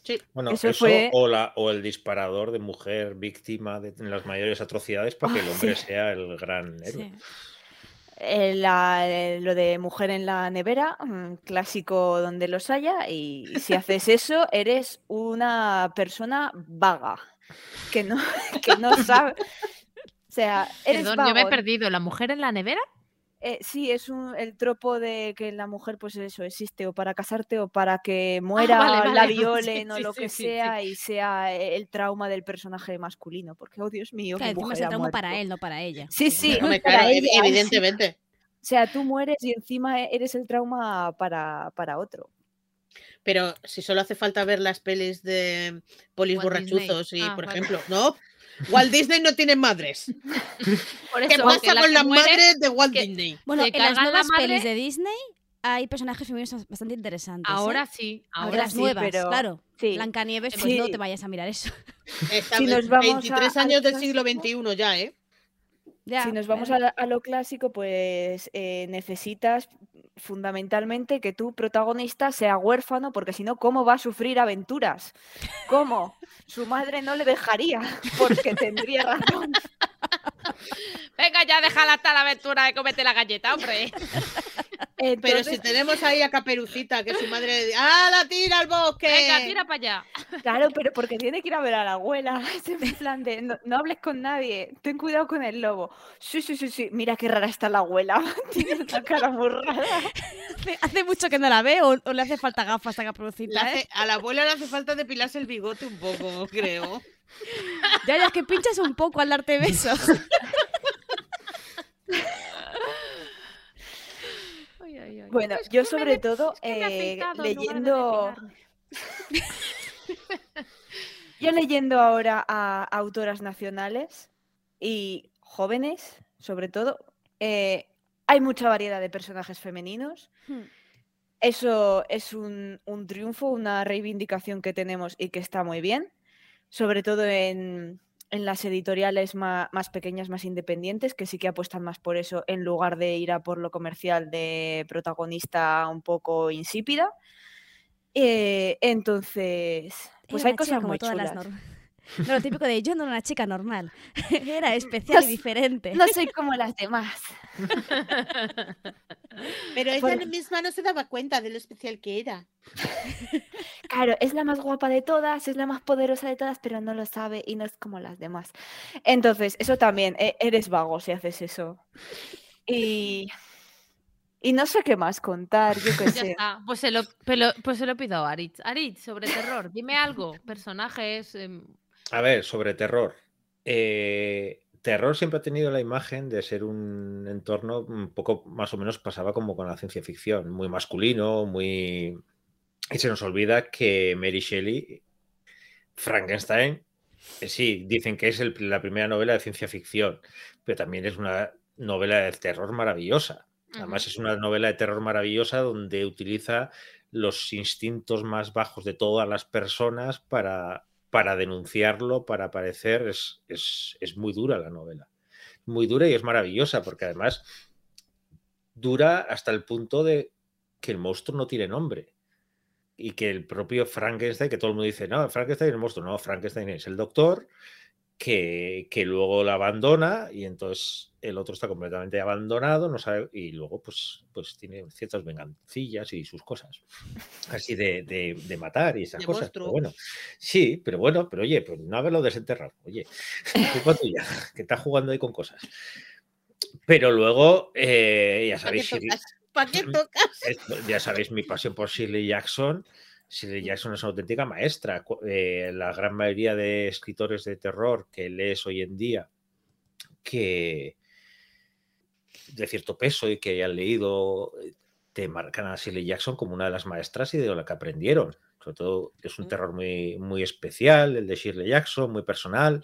Sí. Bueno, Eso eso, fue- o, la, o el disparador de mujer víctima de las mayores atrocidades para que el hombre sí. sea el gran héroe. Sí. Eh, la- eh, lo de mujer en la nevera, mm, clásico donde los haya, y si haces eso, eres una persona vaga, que no, que no sabe. O sea, eres Perdón, yo me he perdido. ¿La mujer en la nevera? Eh, sí, es un, el tropo de que la mujer, pues eso, existe o para casarte o para que muera, Ah, vale, la. Sí, violen o sí, lo sí, que sí, sí. sea y sea e- el trauma del personaje masculino. Porque, oh Dios mío, Claro, mujer es el ha trauma para él, no para ella. Sí, sí, para ella, sí. evidentemente. O sea, tú mueres y encima e- eres el trauma para, para otro. Pero si solo hace falta ver las pelis de polis Walt Disney. borrachuzos y, Ah, por vale. ejemplo, no, Walt Disney no tiene madres. Por ¿Qué pasa con las madres de Walt que- Disney? Bueno, en las cargan la nuevas pelis de Disney hay personajes femeninos bastante interesantes. ¿eh? Ahora sí, De ahora las sí. nuevas, pero- claro. Sí. Blancanieves, pues no te vayas a mirar eso. Está Si nos en vamos a- 23 al años del siglo XXI ya, ¿eh? Ya, si nos vamos a, a lo clásico, pues eh, necesitas fundamentalmente que tu protagonista sea huérfano, porque si no, ¿cómo va a sufrir aventuras? ¿Cómo? Su madre no le dejaría, porque tendría razón. Venga, ya déjala hasta la aventura de comete la galleta, hombre. Pero si tenemos ahí a Caperucita, que su madre. ¡Ah, la tira al bosque! Venga, tira para allá. Claro, pero porque tiene que ir a ver a la abuela. Es en plan de, no, no hables con nadie, ten cuidado con el lobo. Sí, sí, sí, sí, mira qué rara está la abuela. Tiene una cara muy rara. Hace, hace mucho que no la ve o, o le hace falta gafas a Le Caperucita, hace- ¿eh? a la abuela le hace falta depilarse el bigote un poco, creo. Ya, ya, que pinchas un poco al darte besos. Ay, ay, ay. Bueno, Es yo me sobre todo es que eh, leyendo... Yo leyendo ahora a autoras nacionales y jóvenes, sobre todo, eh, hay mucha variedad de personajes femeninos. Hmm. Eso es un, un triunfo, una reivindicación que tenemos y que está muy bien, sobre todo en, en las editoriales ma- más, pequeñas, más independientes, que sí que apuestan más por eso en lugar de ir a por lo comercial de protagonista un poco insípida. Eh, entonces, pues hay cosas muy las chulas. No, lo típico de yo no era una chica normal. Era especial y No- diferente. No soy como las demás. Pero ella Por- misma no se daba cuenta de lo especial que era. Claro, es la más guapa de todas, es la más poderosa de todas, pero no lo sabe y no es como las demás. Entonces, eso también, e- eres vago si haces eso. Y, y no sé qué más contar, yo qué Ya sé. está. Pues se lo, pues se lo pido a Aritz. Aritz, sobre terror, dime algo. Personajes. em, A ver, sobre terror. Eh, terror siempre ha tenido la imagen de ser un entorno un poco más o menos pasaba como con la ciencia ficción, muy masculino, muy... Y se nos olvida que Mary Shelley, Frankenstein, eh, sí, dicen que es el- la primera novela de ciencia ficción, pero también es una novela de terror maravillosa. Además es una novela de terror maravillosa donde utiliza los instintos más bajos de todas las personas para, para denunciarlo, para aparecer. Es, es, es muy dura la novela. Muy dura y es maravillosa porque además dura hasta el punto de que el monstruo no tiene nombre. Y que el propio Frankenstein, que todo el mundo dice, no, Frankenstein es el monstruo. No, Frankenstein es el doctor que, que luego la abandona y entonces el otro está completamente abandonado, no sabe, y luego pues, pues tiene ciertas vengancillas y sus cosas. Así de, de, matar y esas cosas. bueno, sí, pero bueno, pero oye, pues no haberlo desenterrado. Oye, culpa tuya, que está jugando ahí con cosas. Pero luego, eh, ya sabéis. ¿Para qué tocas? Ya sabéis mi pasión por Shirley Jackson. Shirley Jackson es una auténtica maestra. Eh, la gran mayoría de escritores de terror que lees hoy en día, que de cierto peso y que hayan leído, eh, te marcan a Shirley Jackson como una de las maestras y de lo que aprendieron. Sobre todo es un mm. terror muy, muy especial, el de Shirley Jackson, muy personal.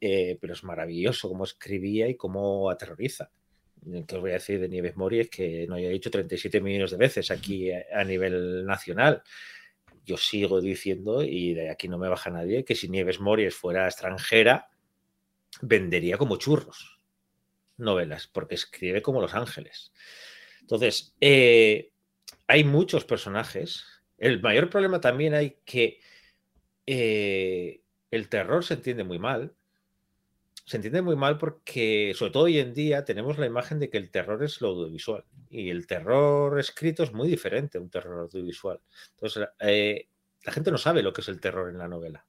Eh, pero es maravilloso cómo escribía y cómo aterroriza. Que os voy a decir de Nieves Mori es que no haya dicho 37 millones de veces aquí a, nivel nacional. Yo sigo diciendo, y de aquí no me baja nadie, que si Nieves Mori fuera extranjera, vendería como churros novelas, porque escribe como Los Ángeles. Entonces, eh, hay muchos personajes. El mayor problema también hay que eh, el terror se entiende muy mal se entiende muy mal porque, sobre todo hoy en día, tenemos la imagen de que el terror es lo audiovisual y el terror escrito es muy diferente a un terror audiovisual. Entonces, eh, la gente no sabe lo que es el terror en la novela.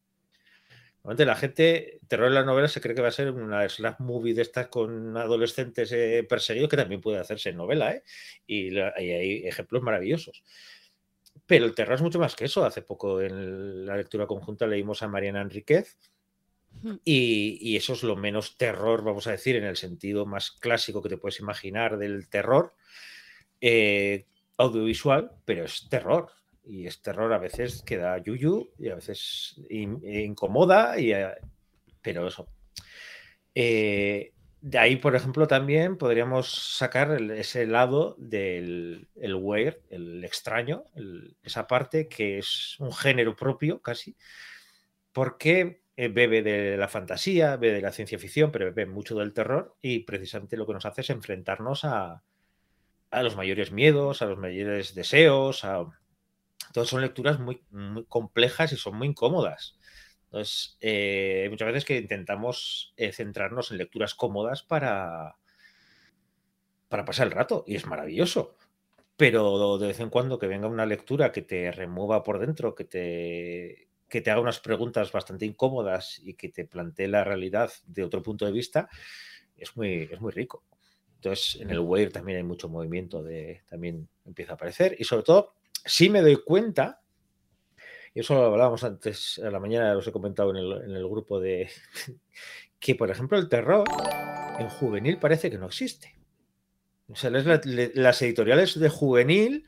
Normalmente la gente, terror en la novela se cree que va a ser una slash movie de estas con adolescentes eh, perseguidos, que también puede hacerse en novela, ¿eh? y, hay ejemplos maravillosos. Pero el terror es mucho más que eso. Hace poco en la lectura conjunta leímos a Mariana Enríquez, y, eso es lo menos terror, vamos a decir, en el sentido más clásico que te puedes imaginar del terror eh, audiovisual, pero es terror. Y es terror a veces que da yuyu y a veces incomoda, y, eh, pero eso. Eh, de ahí, por ejemplo, también podríamos sacar ese lado del el weird, el extraño, esa parte que es un género propio casi, porque eh, bebe de la fantasía, bebe de la ciencia ficción, pero bebe mucho del terror y precisamente lo que nos hace es enfrentarnos a, los mayores miedos, a los mayores deseos, a... Todas son lecturas muy, complejas y son muy incómodas. Entonces, eh, muchas veces que intentamos eh, centrarnos en lecturas cómodas para, para pasar el rato y es maravilloso. Pero de vez en cuando que venga una lectura que te remueva por dentro, que te, que te haga unas preguntas bastante incómodas y que te plantee la realidad de otro punto de vista, es muy, es muy rico. Entonces, en el Weir también hay mucho movimiento, de, también empieza a aparecer. Y sobre todo, sí me doy cuenta, y eso lo hablábamos antes a la mañana, os he comentado en el, grupo de que, por ejemplo, el terror en juvenil parece que no existe. O sea, las editoriales de juvenil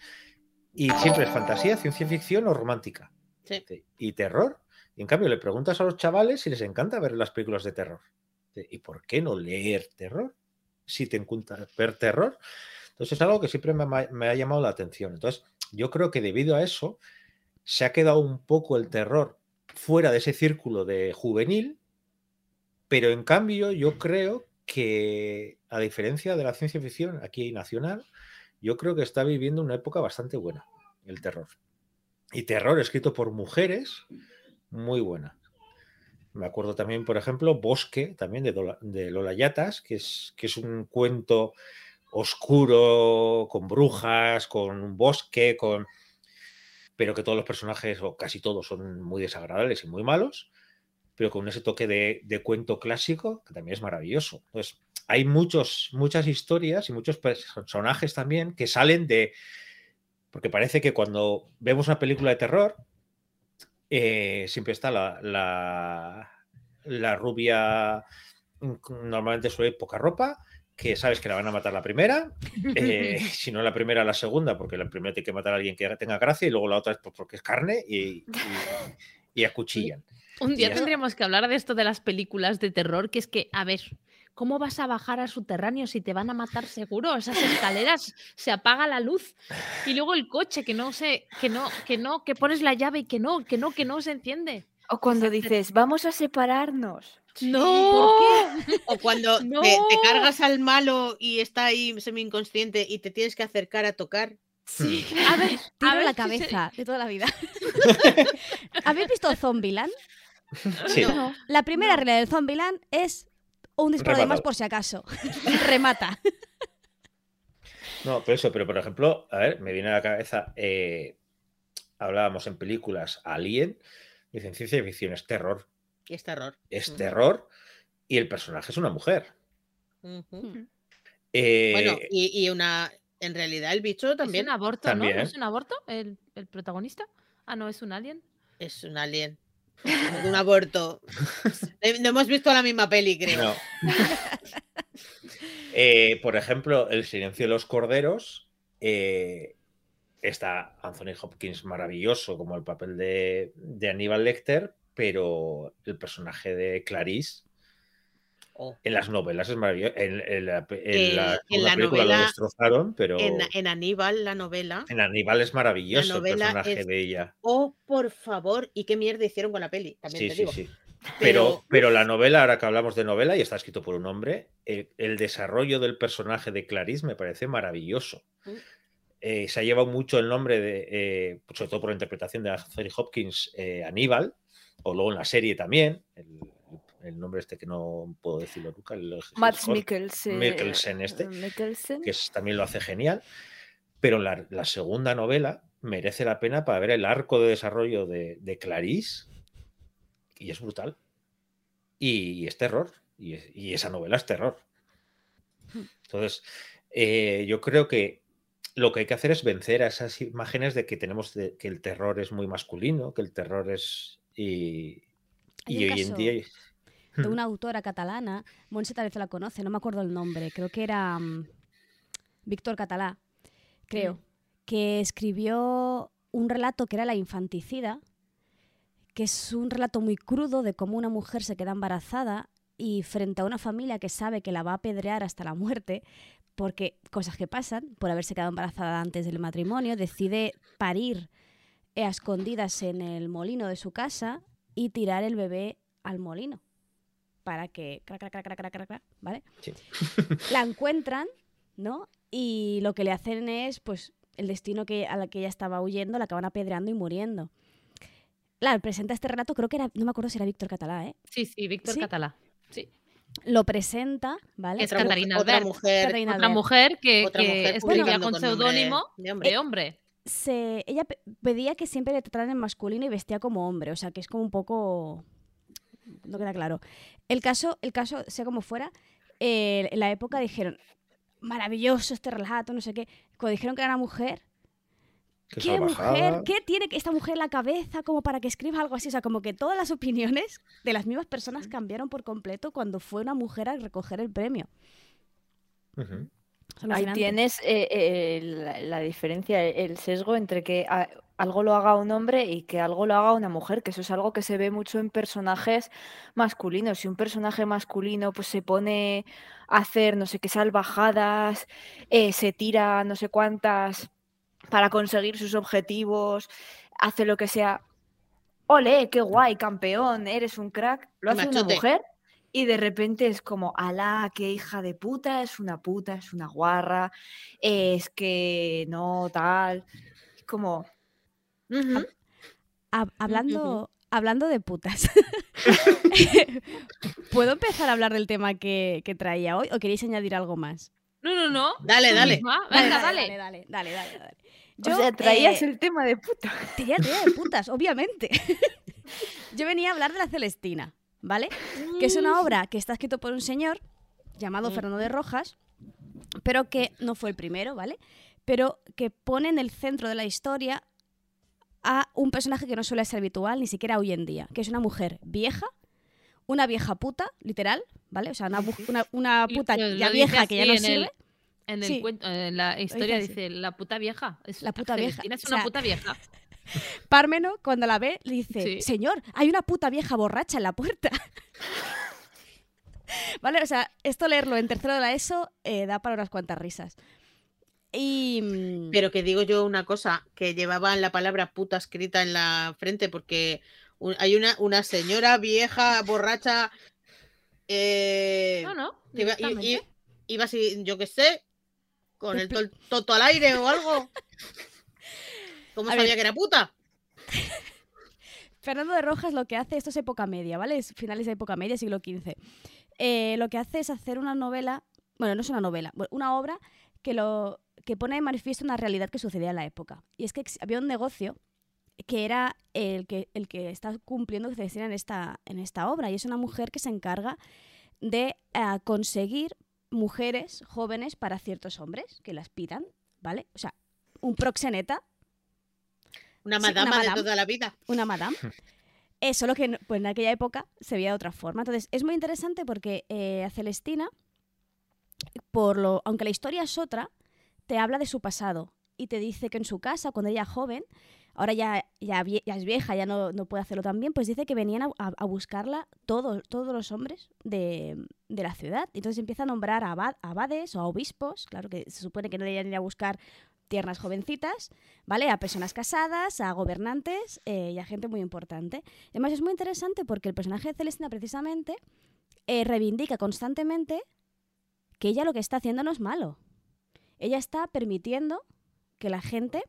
y siempre es fantasía, ciencia ficción o romántica. Y terror. Y en cambio le preguntas a los chavales si les encanta ver las películas de terror. ¿Y por qué no leer terror? Si te encanta ver terror. Entonces es algo que siempre me ha, llamado la atención. Entonces yo creo que debido a eso se ha quedado un poco el terror fuera de ese círculo de juvenil, pero en cambio yo creo que a diferencia de la ciencia ficción aquí nacional, yo creo que está viviendo una época bastante buena el terror y terror escrito por mujeres, muy buena. Me acuerdo también, por ejemplo, Bosque, también de, de Lola Yatas, que es, que es un cuento oscuro, con brujas, con un bosque, con pero que todos los personajes, o casi todos, son muy desagradables y muy malos, pero con ese toque de, cuento clásico, que también es maravilloso. Entonces, hay muchos, muchas historias y muchos personajes también que salen de, porque parece que cuando vemos una película de terror, eh, siempre está la, la, rubia, mm, normalmente suele ir poca ropa, que sabes que la van a matar la primera, eh, si no la primera, la segunda, porque la primera tiene que matar a alguien que tenga gracia y luego la otra es porque es carne y, y, acuchillan. Un día tendríamos que hablar de esto de las películas de terror, que es que, a ver, ¿Cómo vas a bajar al subterráneo si te van a matar seguro? Esas escaleras se apaga la luz y luego el coche que no sé, que no, que no, que pones la llave y que no, que no, que no se enciende. O cuando dices, vamos a separarnos. No. ¿Por qué? O cuando te, cargas al malo y está ahí semi inconsciente y te tienes que acercar a tocar. Sí. A ver, tiro la cabeza de toda la vida. ¿Habéis visto Zombieland? Sí. La primera regla del Zombieland es un disparo de más por si acaso. Remata. No, pero eso, pero por ejemplo, a ver, me viene a la cabeza, eh, hablábamos en películas Alien, dicen ciencia ficción, es terror, Y es terror. es Mm. terror, y el personaje es una mujer. Ujú. Eh, Bueno, y, y una. En realidad, el bicho también ¿Es un aborto, ¿no? También. ¿No es un aborto el, el protagonista? Ah, no, es un alien. es un alien. Es un aborto. No hemos visto la misma peli, creo. no. Eh, por ejemplo, El silencio de los corderos, eh, está Anthony Hopkins maravilloso como el papel de, de Aníbal Lecter, pero el personaje de Clarice Oh. en las novelas es maravilloso. En, en la, en Eh, la en segunda la película novela- lo destrozaron, pero En, Aníbal, la novela. en Aníbal es maravilloso el personaje es- de ella. Oh, por favor. ¿Y qué mierda hicieron con la peli? También Sí, te sí, digo. sí. Pero- Pero, la novela, ahora que hablamos de novela y está escrito por un hombre, el, el desarrollo del personaje de Clarice me parece maravilloso. Mm. Eh, se ha llevado mucho el nombre de, eh, sobre todo por la interpretación de Anthony Hopkins, eh, Aníbal, o luego en la serie también, el, el nombre este que no puedo decirlo nunca, el, el Mikkelsen. Mikkelsen este, Mikkelsen. que es- también lo hace genial, pero la, la segunda novela merece la pena para ver el arco de desarrollo de, de Clarice y es brutal. Y, y es terror, y, es- y esa novela es terror. Entonces, eh, yo creo que lo que hay que hacer es vencer a esas imágenes de que tenemos de- que el terror es muy masculino, que el terror es... Y, y hoy en día... de una autora catalana, Montse tal vez la conoce, no me acuerdo el nombre, creo que era mm, Víctor Catalá, creo, que escribió un relato que era La infanticida, que es un relato muy crudo de cómo una mujer se queda embarazada y frente a una familia que sabe que la va a apedrear hasta la muerte, porque cosas que pasan, por haberse quedado embarazada antes del matrimonio, decide parir a escondidas en el molino de su casa y tirar el bebé al molino para que crac, crac, crac, crac, crac, crac, crac, ¿vale? Sí. La encuentran, ¿no? Y lo que le hacen es, pues, el destino que, a la que ella estaba huyendo, la acaban apedreando y muriendo. Claro, presenta este relato, creo que era, no me acuerdo si era Víctor Catalá, ¿eh? Sí, sí, Víctor ¿Sí? Catalá. Sí. Lo presenta, ¿vale? Es Otra, Catarina otra Albert. mujer. Otra Albert. mujer que, Otra que mujer escribía publicando con seudónimo de hombre. de hombre. Se, ella pe- pedía que siempre le trataran en masculino y vestía como hombre, o sea que es como un poco... No queda claro. El caso, el caso sea como fuera, eh, en la época dijeron, maravilloso este relato, no sé qué. Cuando dijeron que era una mujer, qué ¿qué mujer? ¿Qué tiene que esta mujer en la cabeza como para que escriba algo así? O sea, como que todas las opiniones de las mismas personas cambiaron por completo cuando fue una mujer a recoger el premio. Es Ahí tienes eh, eh, la, la diferencia, el sesgo entre que a- algo lo haga un hombre y que algo lo haga una mujer, que eso es algo que se ve mucho en personajes masculinos. Si un personaje masculino pues se pone a hacer no sé qué salvajadas, eh, se tira no sé cuántas para conseguir sus objetivos, hace lo que sea. Ole, qué guay, campeón, eres un crack. Lo hace una mujer y de repente es como, alá, qué hija de puta, es una puta, es una guarra, es que no tal. Es como. Hab- hablando, hablando de putas, ¿puedo empezar a hablar del tema que, que traía hoy o queréis añadir algo más? No, no, no. Dale, dale. Venga, dale. dale, dale, dale, dale, dale. o sea, traías eh, el tema de puta. Tenía tenía de putas, obviamente. Yo venía a hablar de La Celestina, ¿vale? Que es una obra que está escrito por un señor llamado Mm. Fernando de Rojas, pero que no fue el primero, ¿vale? Pero que pone en el centro de la historia a un personaje que no suele ser habitual ni siquiera hoy en día, que es una mujer vieja, una vieja puta, literal, ¿vale? O sea, una, una, puta lo- ya vieja que ya no en el- sirve. En, el Sí. cuento- en la historia dice la puta vieja. Es, La puta vieja. Es O una sea, puta vieja. Pármeno, cuando la ve, le dice, Sí. señor, hay una puta vieja borracha en la puerta. vale, o sea, esto leerlo en tercero de la ESO eh, da para unas cuantas risas. Y... mm, Pero que digo yo una cosa, que llevaban la palabra puta escrita en la frente porque un- hay una, una señora vieja, borracha, eh, No, no. que iba, iba así, yo qué sé, con el toto al aire o algo. ¿Cómo A sabía ver. que era puta? Fernando de Rojas lo que hace, esto es época media, ¿vale? Es finales de época media, siglo XV. eh, lo que hace es hacer una novela, bueno, no es una novela, una obra que, lo, que pone de manifiesto una realidad que sucedía en la época. Y es que había un negocio que era el que, el que está cumpliendo que se decía en esta, en esta obra. Y es una mujer que se encarga de eh, conseguir mujeres jóvenes para ciertos hombres que las pidan, ¿vale? O sea, un proxeneta. Una madama de toda la vida. Una madame. Eh, solo que pues, en aquella época se veía de otra forma. Entonces, es muy interesante porque eh, a Celestina, por lo, aunque la historia es otra, te habla de su pasado y te dice que en su casa, cuando ella joven, ahora ya, ya, es vieja, ya no, puede hacerlo tan bien, pues dice que venían a, buscarla todos, todos los hombres de, la ciudad. Entonces empieza a nombrar a abades o a obispos, claro que se supone que no deberían ir a buscar tiernas jovencitas, ¿vale? A personas casadas, a gobernantes eh, y a gente muy importante. Además es muy interesante porque el personaje de Celestina precisamente eh, reivindica constantemente que ella lo que está haciendo no es malo. Ella está permitiendo que la gente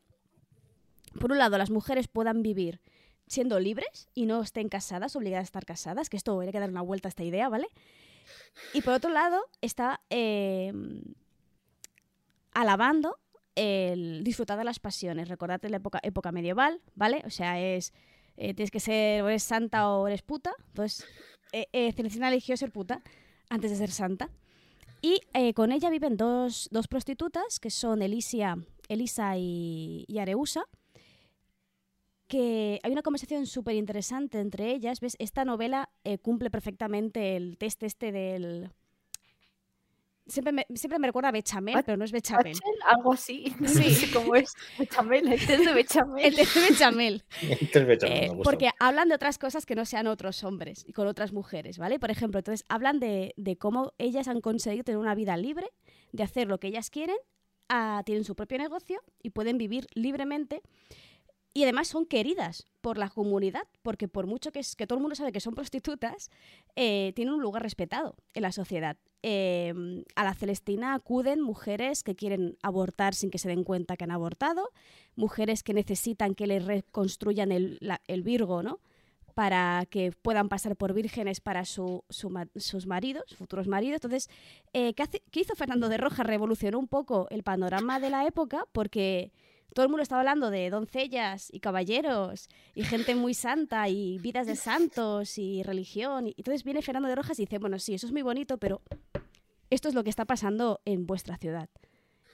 por un lado, las mujeres puedan vivir siendo libres y no estén casadas, obligadas a estar casadas, que esto hay que dar una vuelta a esta idea, ¿vale? Y por otro lado, está em, alabando el disfrutar de las pasiones. Recordad la época, medieval, ¿vale? O sea, es eh, tienes que ser o eres santa o eres puta. Entonces, eh, eh eligió ser puta antes de ser santa. Y eh, con ella viven dos, dos, prostitutas, que son Elisa, Elisa y, Areusa que hay una conversación súper interesante entre ellas. ¿Ves? Esta novela cumple perfectamente el test este del... Siempre me, siempre me recuerda a Bechamel, pero no es Bechamel. Algo así. Sí. cómo es. Bechamel, el test de Bechamel. El test de Bechamel. el test Bechamel eh, porque hablan de otras cosas que no sean otros hombres y con otras mujeres, ¿vale? Por ejemplo, entonces hablan de, de cómo ellas han conseguido tener una vida libre, de hacer lo que ellas quieren, ah, tienen su propio negocio y pueden vivir libremente y además son queridas por la comunidad, porque por mucho que, es, que todo el mundo sabe que son prostitutas, eh, tienen un lugar respetado en la sociedad. Em, a la Celestina acuden mujeres que quieren abortar sin que se den cuenta que han abortado, mujeres que necesitan que les reconstruyan el, el Virgo, ¿no? para que puedan pasar por vírgenes para su, sus maridos, futuros maridos. Entonces, eh, ¿qué, ¿qué, hizo Fernando de Rojas? Revolucionó un poco el panorama de la época porque todo el mundo estaba hablando de doncellas y caballeros y gente muy santa y vidas de santos y religión. Y entonces viene Fernando de Rojas y dice, bueno, sí, eso es muy bonito, pero esto es lo que está pasando en vuestra ciudad.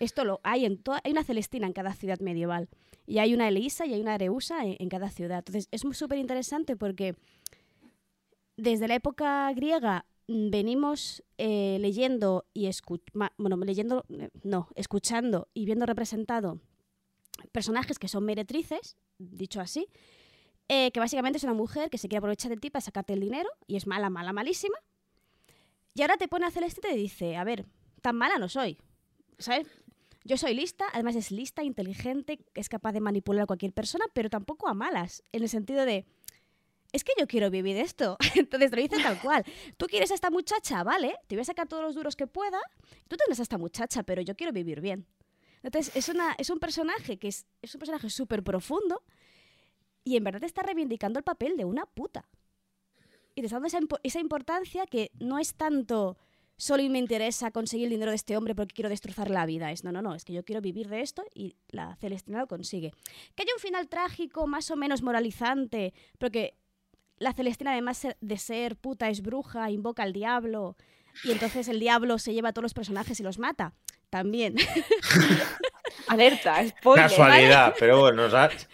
Esto lo hay en toda, hay una Celestina en cada ciudad medieval y hay una Elisa y hay una Areusa en, cada ciudad. Entonces es súper interesante porque desde la época griega mm, venimos eh, leyendo y bueno, leyendo, eh, no, escuchando y viendo representado personajes que son meretrices, dicho así, eh, que básicamente es una mujer que se quiere aprovechar de ti para sacarte el dinero y es mala, mala, malísima. Y ahora te pone a Celeste y te dice, a ver, tan mala no soy, ¿sabes? Yo soy lista, además es lista, inteligente, es capaz de manipular a cualquier persona, pero tampoco a malas, en el sentido de, es que yo quiero vivir esto. Entonces te lo dice tal cual. Tú quieres a esta muchacha, vale, te voy a sacar todos los duros que pueda, tú tienes a esta muchacha, pero yo quiero vivir bien. Entonces, es, una, es un personaje que es, es un personaje súper profundo y en verdad está reivindicando el papel de una puta. Y te está dando esa, esa importancia que no es tanto solo me interesa conseguir el dinero de este hombre porque quiero destrozar la vida. Es no, no, no, es que yo quiero vivir de esto y la Celestina lo consigue. Que haya un final trágico, más o menos moralizante, porque la Celestina, además de ser puta, es bruja, invoca al diablo y entonces el diablo se lleva a todos los personajes y los mata también. Alerta, spoiler. Casualidad, pero bueno, ¿sabes?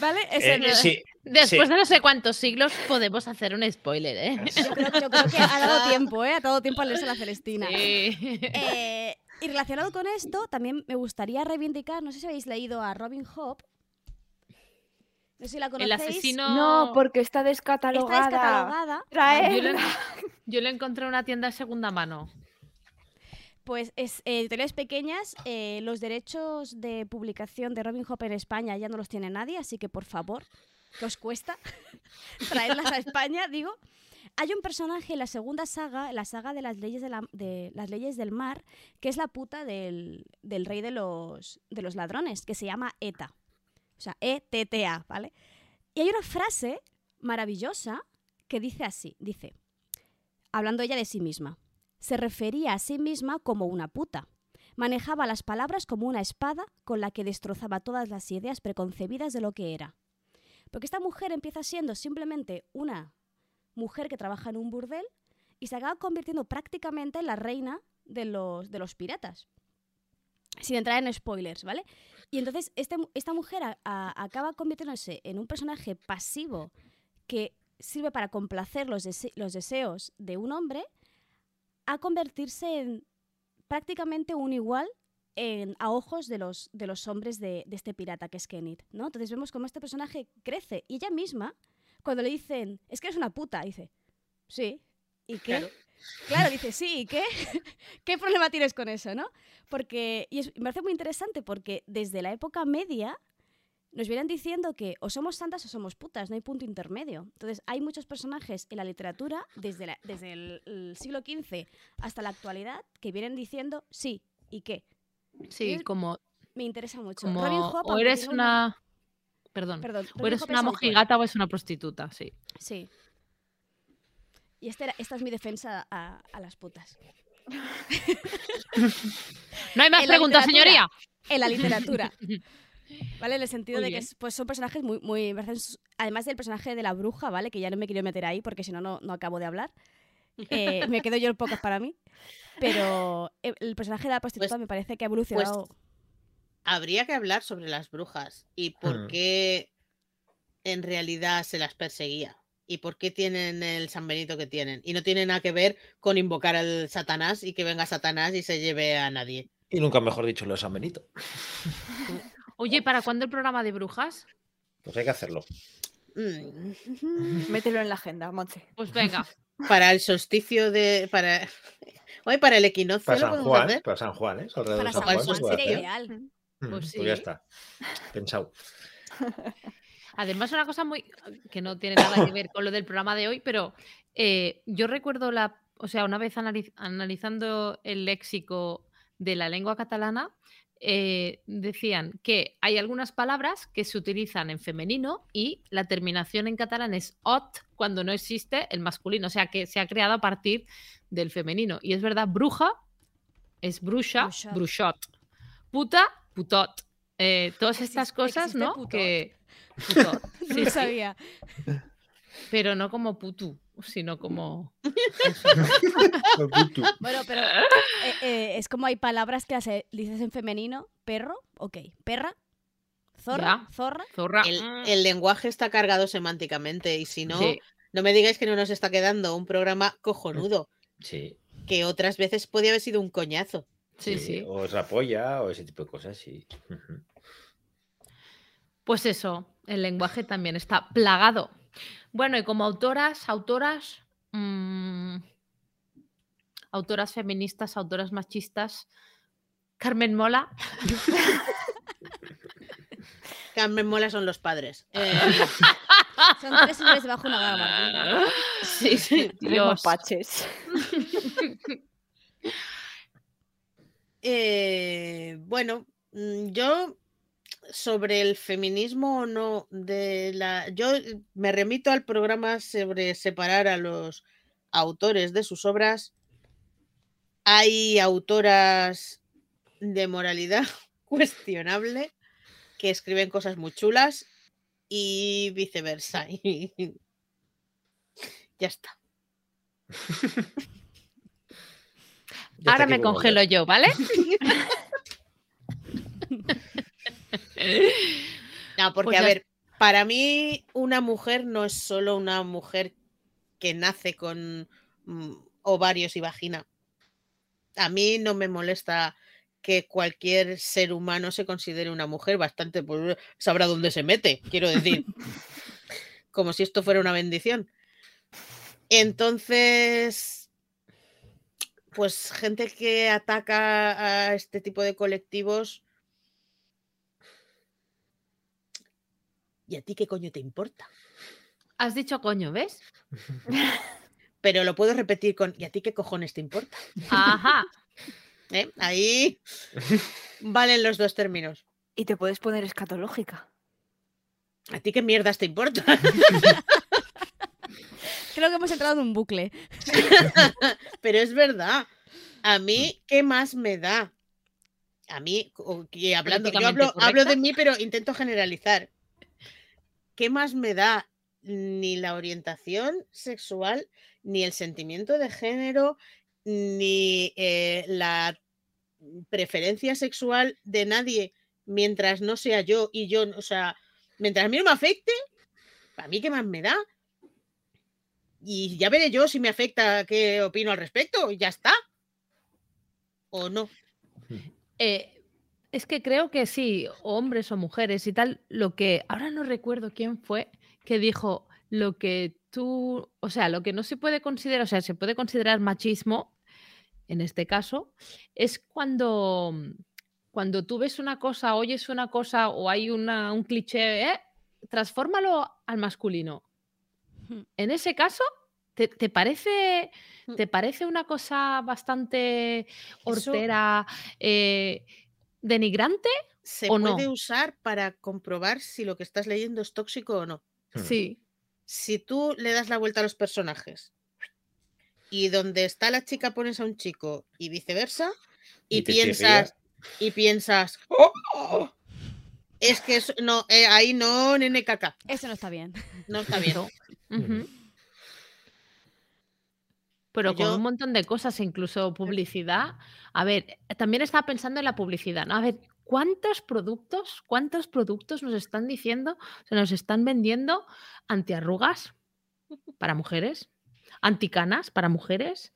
¿Vale? Eh, Después de no sé cuántos siglos podemos hacer un spoiler, ¿eh? Yo creo, que ha dado tiempo, ¿eh? Ha dado tiempo a leerse la Celestina. Eh, y relacionado con esto, también me gustaría reivindicar, no sé si habéis leído a Robin Hood. No sé si la conocéis. El asesino... No, porque está descatalogada. Está descatalogada. Yo, le, encontré en una tienda de segunda mano. Pues es, eh, editoriales pequeñas, eh, los derechos de publicación de Robin Hood en España ya no los tiene nadie, así que por favor, ¿qué os cuesta traerlas a España? Digo, hay un personaje en la segunda saga, la saga de las leyes, de, las leyes del mar, que es la puta del, rey de los, de los ladrones, que se llama ETA. O sea, E-T-T-A, ¿vale? Y hay una frase maravillosa que dice así, dice, hablando ella de sí misma. Se refería a sí misma como una puta. Manejaba las palabras como una espada con la que destrozaba todas las ideas preconcebidas de lo que era. Porque esta mujer empieza siendo simplemente una mujer que trabaja en un burdel y se acaba convirtiendo prácticamente en la reina de los, de los piratas. Sin entrar en spoilers, ¿vale? Y entonces este, esta mujer acaba convirtiéndose en un personaje pasivo que sirve para complacer los, los deseos de un hombre a convertirse en prácticamente un igual en, a ojos de los, de los hombres de, de, este pirata que es Kenneth, ¿no? Entonces vemos cómo este personaje crece y ella misma, cuando le dicen, es que eres una puta, dice, sí, ¿y qué? Claro. dice, sí, ¿y qué? ¿Qué problema tienes con eso, no? Porque, y me parece muy interesante porque desde la época media nos vienen diciendo que o somos santas o somos putas, no hay punto intermedio. Entonces, hay muchos personajes en la literatura, desde, desde el, siglo XV hasta la actualidad, que vienen diciendo sí, ¿y qué? Sí, como... Me interesa mucho. o eres una... Perdón. o eres una mojigata o es una prostituta, sí. Sí. Y esta, esta es mi defensa a, las putas. no hay más preguntas, señoría. En la literatura. ¿Vale? En el sentido de que pues, son personajes muy, muy. Además del personaje de la bruja, ¿vale? Que ya no me quiero meter ahí porque si no, no acabo de hablar. Eh, me quedo yo el pocas para mí. Pero eh, el personaje de la prostituta pues me parece que ha pues evolucionado. habría que hablar sobre las brujas y por mm. qué en realidad se las perseguía. Y por qué tienen el San Benito que tienen. Y no tiene nada que ver con invocar al Satanás y que venga Satanás y se lleve a nadie. Y nunca mejor dicho lo de San Benito. Oye, ¿para cuándo el programa de brujas? Pues hay que hacerlo. Mm. Mételo en la agenda, Monse. Pues venga. Para el solsticio de. Para... Hoy para el equinoccio. Para San Juan, para San Juan, ¿eh? Para San, Juan, sería ideal. Mm, pues, sí. pues ya está. Pensado. Además, una cosa muy que no tiene nada que ver con lo del programa de hoy, pero eh, yo recuerdo la, o sea, una vez analizando el léxico de la lengua catalana, eh, decían que hay algunas palabras que se utilizan en femenino y la terminación en catalán es ot cuando no existe el masculino, o sea que se ha creado a partir del femenino. Y es verdad, bruja es bruja, bruchot. Puta, putot. Eh, todas estas cosas, ¿no? Que. Sí, sabía. Pero no como putu sino como... bueno, pero eh, eh, es como hay palabras que las dices en femenino, perro, ok, perra, zorra, zorra. zorra. Mm. El, lenguaje está cargado semánticamente y si no, no me digáis que no nos está quedando un programa cojonudo. Sí. Que otras veces podía haber sido un coñazo. Sí, sí. O es polla o ese tipo de cosas, sí. Pues eso, el lenguaje también está plagado bueno, y como autoras, autoras, mm, autoras feministas, autoras machistas, Carmen Mola. Carmen Mola son los padres. Eh, son tres señores debajo de una gama. Sí, sí, Dios. paches. Eh, bueno, mm, yo sobre el feminismo o no de la yo eh, me remito al programa sobre separar a los autores de sus obras. Hay autoras de moralidad cuestionable que escriben cosas muy chulas y viceversa ya está. Ahora me congelo yo vale No, porque pues a ver, para mí una mujer no es solo una mujer que nace con mm, ovarios y vagina. A mí no me molesta que cualquier ser humano se considere una mujer, bastante pues, sabrá dónde se mete, quiero decir. Como si esto fuera una bendición. Entonces, pues gente que ataca a este tipo de colectivos ¿Y a ti qué coño te importa? Has dicho coño, ¿ves? Pero lo puedo repetir con ¿y a ti qué cojones te importa? Ajá. ¿Eh? Ahí valen los dos términos. Y te puedes poner escatológica. ¿A ti qué mierdas te importa? creo que hemos entrado en un bucle. Pero es verdad. A mí, ¿qué más me da? A mí, hablando, yo hablo, hablo de mí, pero intento generalizar. ¿Qué más me da ni la orientación sexual, ni el sentimiento de género, ni eh, la preferencia sexual de nadie mientras no sea yo y yo, o sea, mientras a mí no me afecte, ¿a mí qué más me da? Y ya veré yo si me afecta qué opino al respecto, y ya está. ¿O no? Eh, es que creo que sí, hombres o mujeres y tal, lo que ahora no recuerdo quién fue que dijo lo que tú, o sea, lo que no se puede considerar, o sea, se puede considerar machismo, en este caso, es cuando, cuando tú ves una cosa, oyes una cosa o hay una, un cliché, ¿eh? transfórmalo al masculino. En ese caso, ¿te, parece, Mm. ¿te parece una cosa bastante hortera, eh, denigrante? Se ¿O puede no? usar para comprobar si lo que estás leyendo es tóxico o no. Hmm. Sí. Si tú le das la vuelta a los personajes y donde está la chica pones a un chico y viceversa, y, piensas, y piensas, "Oh, es que eso- no, eh, ahí no, nene caca, Eso no está bien. no está bien. Pero con Yo- un montón de cosas, incluso publicidad. A ver, también estaba pensando en la publicidad, ¿no? A ver, ¿cuántos productos, cuántos productos nos están diciendo, se nos están vendiendo antiarrugas para mujeres, anticanas para mujeres,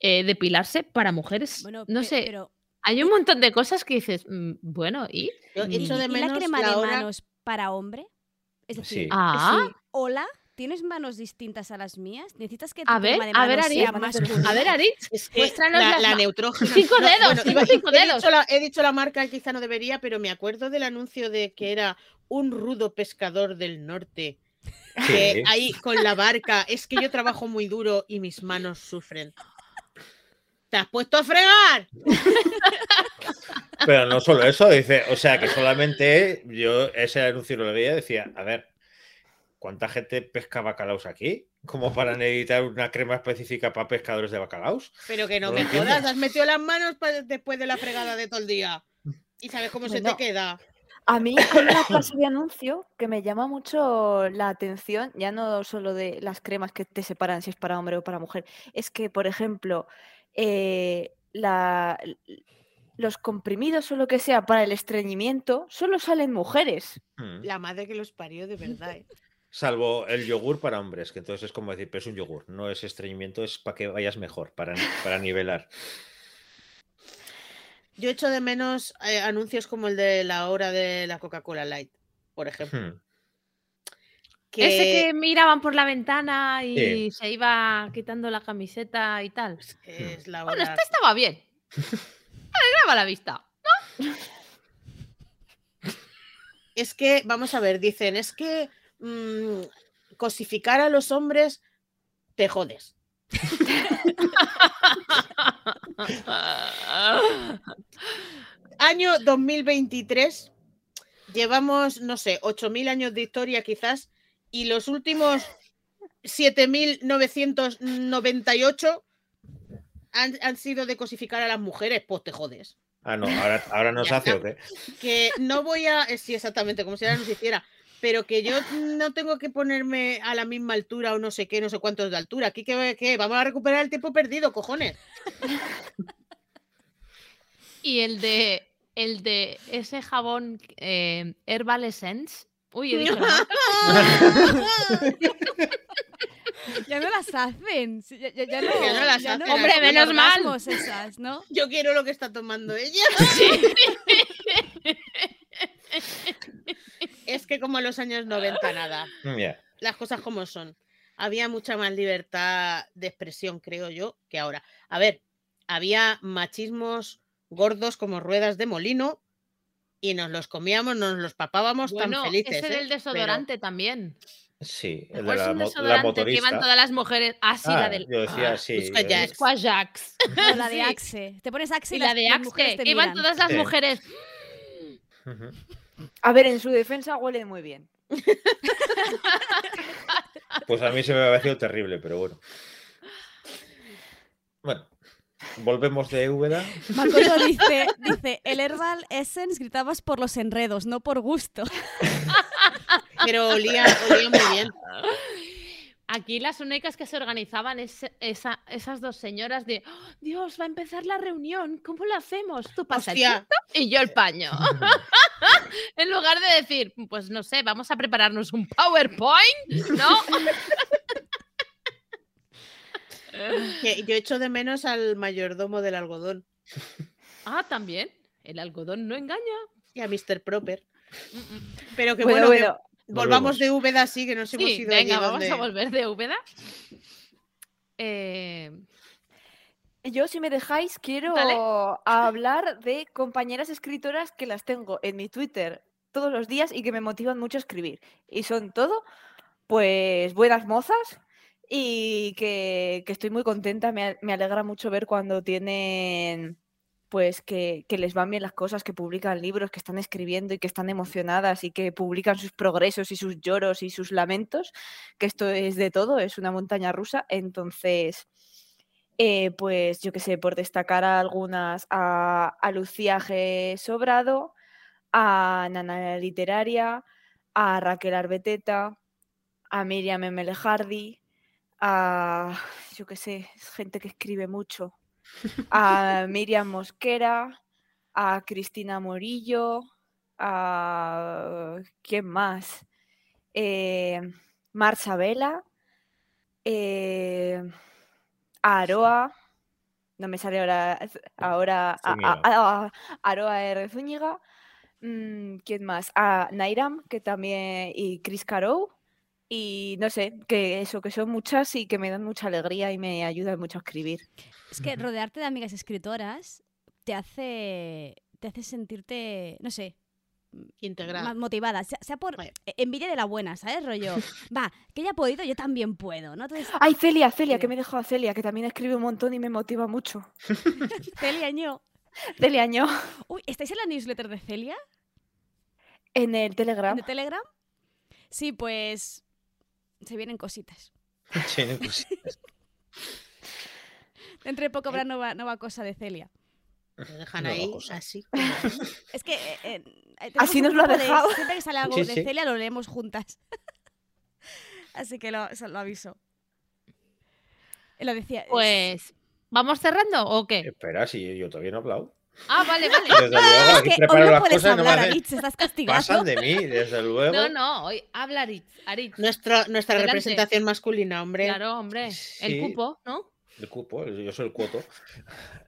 eh, depilarse para mujeres? Bueno, no pe- sé, pero hay un montón de cosas que dices, "Mm, bueno, ¿y? Yo ¿y, echo de y la crema la de hora- manos para hombre? Es decir, Sí. Ah, sí, hola, ¿tienes manos distintas a las mías? ¿Necesitas que tu A ver, de a ver, más a ver, Aritz, Es que muéstranos la, la neutrógena. Cinco dedos, cinco he dedos. Dicho la, he dicho la marca, quizá no debería, pero me acuerdo del anuncio de que era un rudo pescador del norte. Que ahí con la barca, es que yo trabajo muy duro y mis manos sufren. ¿Te has puesto a fregar? Pero no solo eso, dice, o sea que solamente yo ese anuncio lo veía y decía, a ver, ¿cuánta gente pesca bacalaos aquí? Como para necesitar una crema específica para pescadores de bacalaos. Pero que no, me entiendo. jodas, has metido las manos después de la fregada de todo el día. ¿Y sabes cómo se te queda? A mí hay una clase de anuncio que me llama mucho la atención, ya no solo de las cremas que te separan si es para hombre o para mujer, es que, por ejemplo, eh, la- los comprimidos o lo que sea para el estreñimiento solo salen mujeres. Mm. La madre que los parió de verdad. ¿eh? Salvo el yogur para hombres, que entonces es como decir, pero es un yogur, no es estreñimiento, es para que vayas mejor, para, para nivelar. Yo echo de menos eh, anuncios como el de la hora de la Coca-Cola Light, por ejemplo. Hmm. Que, Ese que miraban por la ventana y Sí. se iba quitando la camiseta y tal. es la Bueno, este estaba bien. Alegraba la vista. Es que, vamos a ver, dicen, es que mm, cosificar a los hombres te jodes. Año 2023, llevamos, no sé, 8.000 años de historia quizás, y los últimos 7.998 han, han sido de cosificar a las mujeres, pues te jodes. Ah, no, ahora, ahora no se Ya hace o qué. que no voy a, eh, sí, exactamente, como si ahora nos hiciera, pero que yo no tengo que ponerme a la misma altura o no sé qué, no sé cuántos de altura. Aquí que, que vamos a recuperar el tiempo perdido, cojones. Y el de el de ese jabón eh, Herbal Essence. Uy, he dicho. Ya no las hacen. sí, Ya, ya- ya no, Ya no las ya hacen, Hombre, menos mal. esas, ¿no? Yo quiero lo que está tomando ella. Es que como en los años 90 nada, Mm, ya. las cosas como son. Había mucha más libertad de expresión, creo yo, que ahora. A ver, había machismos gordos como ruedas de molino y nos los comíamos, nos los papábamos Bueno, tan felices. ese ¿eh? del desodorante también. Sí, ¿Te el de la, un mo- la desodorante que iban motorista. todas las mujeres? Ah, sí, la Ah, del. yo decía, ah, sí. busca eh, la de. Axe. Te pones Axe Y y la las- de Axe, que iban miran. todas las Sí. mujeres. ujú. A ver, en su defensa huele muy bien. Pues a mí se me ha parecido terrible, pero bueno. Bueno, volvemos de Úbeda. Makoto dice, dice, el Herbal Essence gritabas por los enredos, no por gusto. Pero olía, olía muy bien. Aquí las únicas que se organizaban es esa- esas dos señoras de "Oh, Dios, va a empezar la reunión, ¿cómo lo hacemos? Tú pasa el y yo el paño. en lugar de decir, pues no sé, vamos a prepararnos un PowerPoint, ¿no? Yo echo de menos al mayordomo del algodón ah, también. El algodón no engaña. y a Mr. Proper. Mm, mm. Pero que Bueno, bueno, que bueno, volvamos de Úbeda, sí, que nos hemos ido allí venga, vamos a volver de Úbeda. Eh, Yo, si me dejáis, quiero Dale. hablar de compañeras escritoras que las tengo en mi Twitter todos los días y que me motivan mucho a escribir. Y son todo, pues, buenas mozas y que, que estoy muy contenta. Me, me alegra mucho ver cuando tienen, pues, que, les van bien las cosas, que publican libros, que están escribiendo y que están emocionadas y que publican sus progresos y sus lloros y sus lamentos, que esto es de todo, es una montaña rusa. Entonces... Eh, pues yo qué sé, por destacar a algunas, a, Lucía G. Sobrado, a Nana Literaria, a Raquel Arbeteta, a Miriam M. Hardy, a, yo qué sé, gente que escribe mucho, a Miriam Mosquera, a Cristina Morillo, a... ¿quién más? Eh, Vela, eh, a Aroa, no me sale ahora, ahora a, a- Zúñiga. a- a- Aroa R. Zúñiga, mm, ¿quién más? A Nairam, que también, y Chris Caro, y no sé, que eso, que son muchas y que me dan mucha alegría y me ayudan mucho a escribir. Es que rodearte de amigas escritoras te hace, te hace sentirte, no sé, integrada. más motivada. Sea, sea por e- envidia de la buena, ¿sabes? Rollo, va, que ella ha podido, yo también puedo, ¿no? Entonces, Ay, Celia, Celia, que me he dejado a Celia, que también escribe un montón y me motiva mucho. Celia Ño. Celia Año, Uy, ¿estáis en la newsletter de Celia? en el Telegram. ¿De Telegram? Sí, pues se vienen cositas. Tiene cositas. Dentro de poco habrá nueva, nueva cosa de Celia. Lo dejan No, ahí, cosa. así. Es que eh, eh, Así nos lo ha grupo de- dejado. siempre que sale algo Sí, de sí. Celia lo leemos juntas. Así que lo, eso lo aviso. Lo decía. es- Pues, ¿vamos cerrando o qué? Espera, si yo todavía no he hablado. Ah, vale, vale. Desde luego, es aquí que hoy preparo no las puedes cosas, hablar, hacen- Aritz, estás castigado. pasan de mí, desde luego. No, no, hoy habla Aritz. Aritz. Nuestra, nuestra Adelante. representación masculina, hombre. Claro, hombre. El Sí. cupo, ¿no? El cupo, yo soy el cuoto.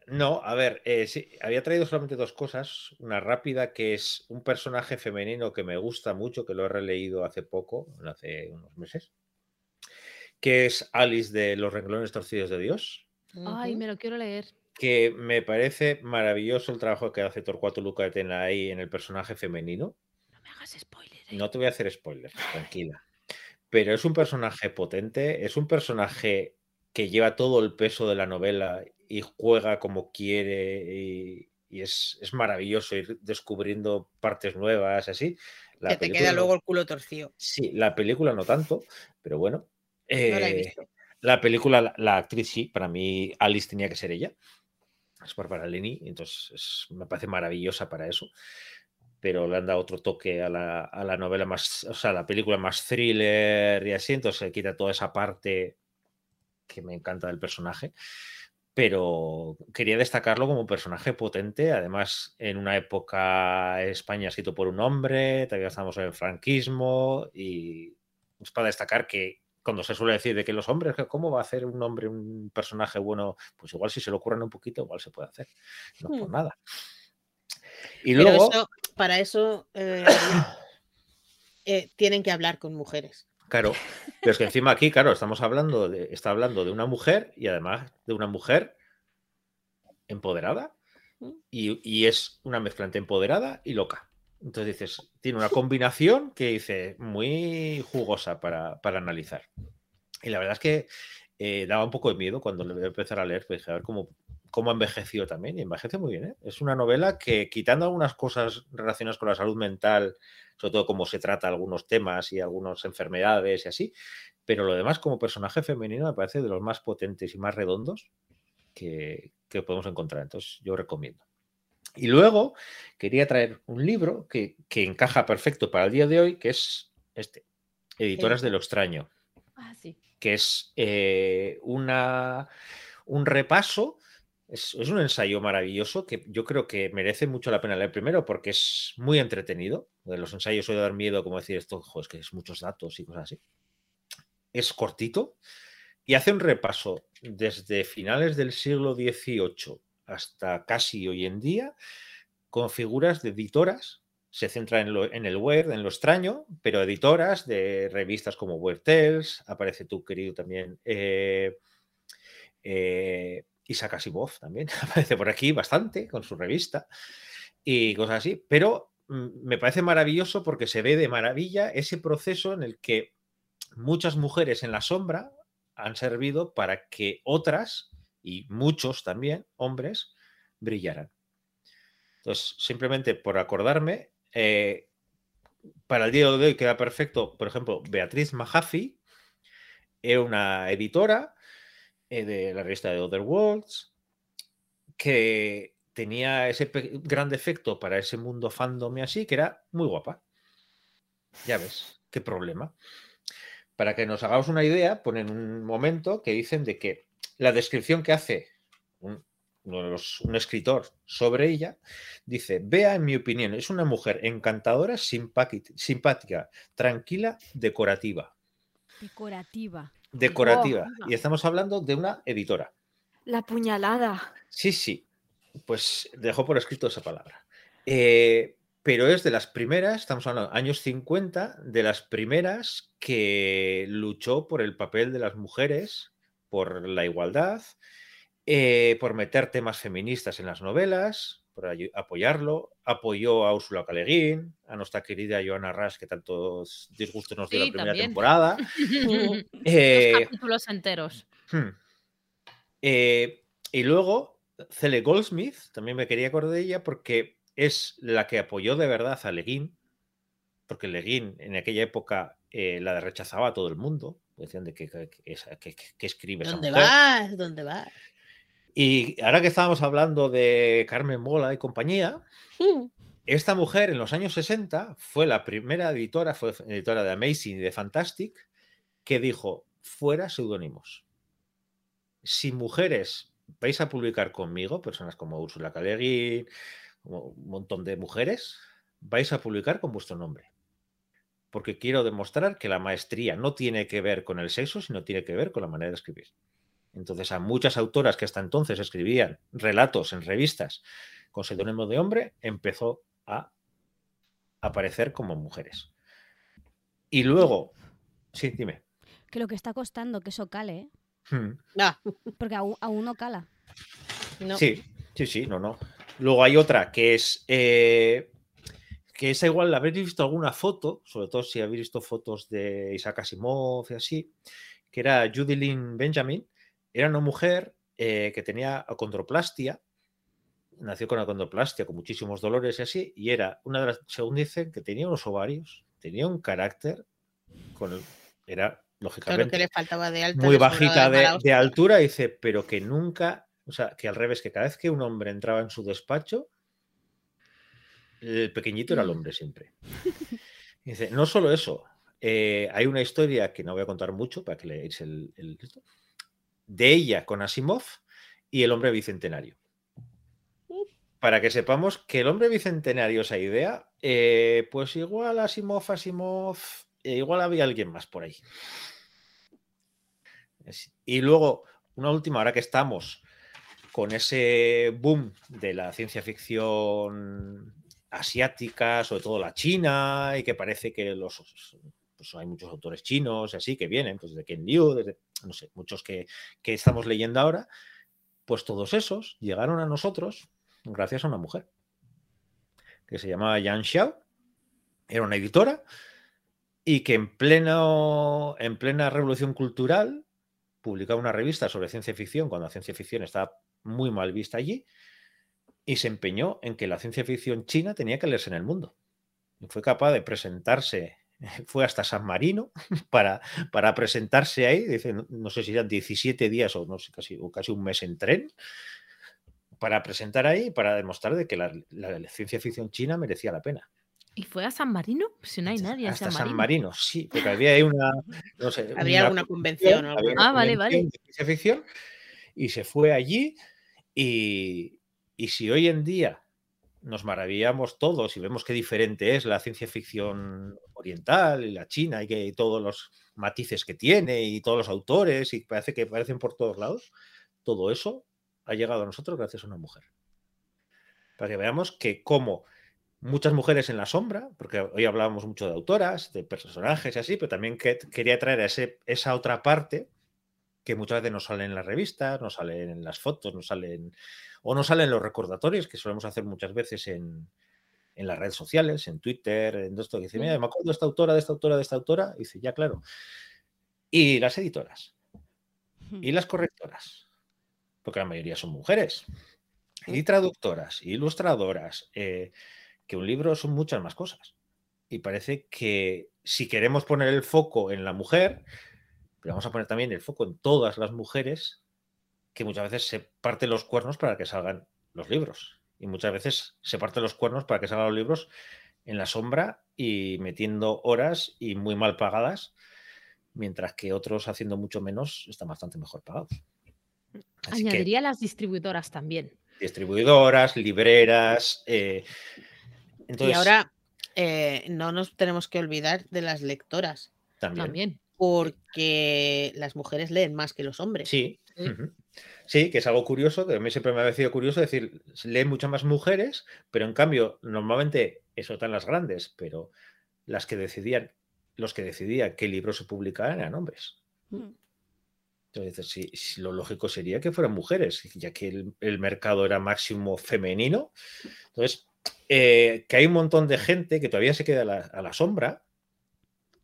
No, a ver, eh, sí, había traído solamente dos cosas. Una rápida, que es un personaje femenino que me gusta mucho, que lo he releído hace poco, hace unos meses, que es Alice de Los renglones torcidos de Dios, Ay, me lo quiero leer. Que me parece maravilloso el trabajo que hace Torcuato Luca de Tena ahí en el personaje femenino. No me hagas spoiler. ¿eh? No te voy a hacer spoilers, tranquila. Pero es un personaje potente, es un personaje que lleva todo el peso de la novela y juega como quiere y, y es, es maravilloso ir descubriendo partes nuevas, así. La que te queda no- luego el culo torcido. Sí, la película no tanto, pero bueno. No la he Eh, visto. la película, la, la actriz sí, para mí Alice tenía que ser ella. Es Bárbara Leni, entonces es- me parece maravillosa para eso. Pero le han dado otro toque a la, a la novela más, o sea, a la película más thriller y así, entonces se quita toda esa parte que me encanta del personaje. Pero quería destacarlo como personaje potente, además en una época España escrito por un hombre, todavía estamos en el franquismo y es para destacar que cuando se suele decir de que los hombres, ¿cómo va a hacer un hombre un personaje bueno? Pues igual si se lo ocurren un poquito, igual se puede hacer. No por Hmm. nada. Y Pero luego, eso, para eso eh, eh, tienen que hablar con mujeres. claro, pero es que encima aquí, claro, estamos hablando de, está hablando de una mujer y además de una mujer empoderada y, y es una mezcla entre empoderada y loca. Entonces dices, tiene una combinación que dice muy jugosa para, para analizar. Y la verdad es que eh, daba un poco de miedo cuando le voy a empezar a leer, pues dije, a ver cómo, cómo ha envejecido también, y envejece muy bien. ¿eh? Es una novela que, quitando algunas cosas relacionadas con la salud mental, sobre todo cómo se trata algunos temas y algunas enfermedades y así, pero lo demás, como personaje femenino, me parece de los más potentes y más redondos que, podemos encontrar. Entonces, yo recomiendo. Y luego quería traer un libro que, encaja perfecto para el día de hoy, que es este, Editoras de lo extraño. Ah, sí. Que es eh, una, un repaso es, un ensayo maravilloso que yo creo que merece mucho la pena leer primero porque es muy entretenido. De los ensayos suele dar miedo, como decir esto, es que es muchos datos y cosas así. Es cortito y hace un repaso desde finales del siglo XVIII hasta casi hoy en día con figuras de editoras. Se centra en, en el web, en lo extraño, pero editoras de revistas como Weird Tales, aparece tú, querido, también. Eh, eh, Isaac Asimov también aparece por aquí bastante con su revista y cosas así, pero mm, me parece maravilloso porque se ve de maravilla ese proceso en el que muchas mujeres en la sombra han servido para que otras, y muchos también, hombres, brillaran. Entonces, simplemente por acordarme, eh, para el día de hoy queda perfecto, por ejemplo, Beatriz Mahaffey era una editora eh, de la revista de Other Worlds, que tenía ese gran defecto para ese mundo fandom y así, que era muy guapa. Ya ves, qué problema. Para que nos hagamos una idea, ponen un momento que dicen de que la descripción que hace un, un escritor sobre ella, dice, vea en mi opinión, es una mujer encantadora, simpática, tranquila, decorativa. Decorativa decorativa. Y estamos hablando de una editora. La puñalada. Sí, sí. Pues dejo por escrito esa palabra. Eh, pero es de las primeras, estamos hablando años 50, de las primeras que luchó por el papel de las mujeres, por la igualdad, eh, por meter temas feministas en las novelas, por apoyarlo. Apoyó a Úrsula Caleguín, a nuestra querida Joana Ras, que tantos disgustos nos dio la primera temporada. eh, capítulos enteros. Hmm. Eh, y luego, Cele Goldsmith, también me quería acordar de ella porque es la que apoyó de verdad a Leguín, porque Leguín en aquella época eh, la rechazaba a todo el mundo. Decían de que, que, que, que escribe ¿Dónde vas? ¿Dónde vas? Y ahora que estábamos hablando de Carmen Mola y compañía, mm. esta mujer en los años 60 fue la primera editora, fue editora de Amazing y de Fantastic, que dijo, fuera seudónimos. Si mujeres vais a publicar conmigo, personas como Úrsula K. como un montón de mujeres, vais a publicar con vuestro nombre. Porque quiero demostrar que la maestría no tiene que ver con el sexo, sino tiene que ver con la manera de escribir. Entonces, a muchas autoras que hasta entonces escribían relatos en revistas con seudónimo de hombre, empezó a aparecer como mujeres. Y luego, sí, dime. Que lo que está costando que eso cale, ¿eh? Hmm. Ah. Porque aún, no cala. Sí, sí, sí, no, no. Luego hay otra que es eh, que esa igual habéis visto alguna foto, sobre todo si habéis visto fotos de Isaac Asimov y así, que era Judy Lynn Benjamin, era una mujer eh, que tenía acondroplastia, nació con acondroplastia, con muchísimos dolores y así, y era una de las, según dicen, que tenía unos ovarios, tenía un carácter, con era lógicamente le faltaba de muy bajita de, altura, dice, pero que nunca, o sea, que al revés, que cada vez que un hombre entraba en su despacho, el pequeñito era el hombre siempre. Dice, no solo eso, eh, hay una historia que no voy a contar mucho para que leáis el, el de ella con Asimov y el hombre bicentenario. Para que sepamos que el hombre bicentenario, esa idea, eh, pues igual Asimov, Asimov, eh, igual había alguien más por ahí. Y luego, una última, ahora que estamos con ese boom de la ciencia ficción asiática, sobre todo la china, y que parece que los pues hay muchos autores chinos y así que vienen, pues de Ken Liu, desde, no sé, muchos que, estamos leyendo ahora, pues todos esos llegaron a nosotros gracias a una mujer que se llamaba Yang Xiao, era una editora y que en, pleno, en plena revolución cultural publicaba una revista sobre ciencia ficción cuando la ciencia ficción estaba muy mal vista allí y se empeñó en que la ciencia ficción china tenía que leerse en el mundo. Y fue capaz de presentarse, fue hasta San Marino para, para presentarse ahí, dice, no, sé si eran 17 días o no sé, casi, o casi un mes en tren, para presentar ahí, para demostrar de que la, ciencia ficción china merecía la pena. ¿Y fue a San Marino? Si no hay nadie hasta San Marino. San Marino. sí, porque había ahí una. No sé, habría alguna convención. ah, vale, vale. De ciencia ficción, y se fue allí. Y, y si hoy en día nos maravillamos todos y vemos qué diferente es la ciencia ficción oriental y la china y que todos los matices que tiene y todos los autores y parece que aparecen por todos lados, todo eso ha llegado a nosotros gracias a una mujer. Para que veamos que como muchas mujeres en la sombra, porque hoy hablábamos mucho de autoras, de personajes y así, pero también que, quería traer ese, esa otra parte que muchas veces no sale en las revistas, no salen en las fotos, no salen o no salen los recordatorios que solemos hacer muchas veces en, las redes sociales, en Twitter, en esto, que dice, mira, me acuerdo de esta autora, de esta autora, de esta autora, y dice, ya, claro. Y las editoras, y las correctoras, porque la mayoría son mujeres, y traductoras, y ilustradoras, eh, que un libro son muchas más cosas. Y parece que si queremos poner el foco en la mujer, pero vamos a poner también el foco en todas las mujeres, que muchas veces se parte los cuernos para que salgan los libros. Y muchas veces se parte los cuernos para que salgan los libros en la sombra y metiendo horas y muy mal pagadas, mientras que otros haciendo mucho menos están bastante mejor pagados. Añadiría las distribuidoras también. Distribuidoras, libreras. Eh, y ahora eh, no nos tenemos que olvidar de las lectoras. También. Porque las mujeres leen más que los hombres. Sí. Sí, que es algo curioso, que a mí siempre me ha parecido curioso decir, leen muchas más mujeres, pero en cambio, normalmente eso están las grandes, pero las que decidían, los que decidían qué libros se publicaran eran hombres. Mm. Entonces, sí, lo lógico sería que fueran mujeres, ya que el, mercado era máximo femenino. Entonces, eh, que hay un montón de gente que todavía se queda a la, sombra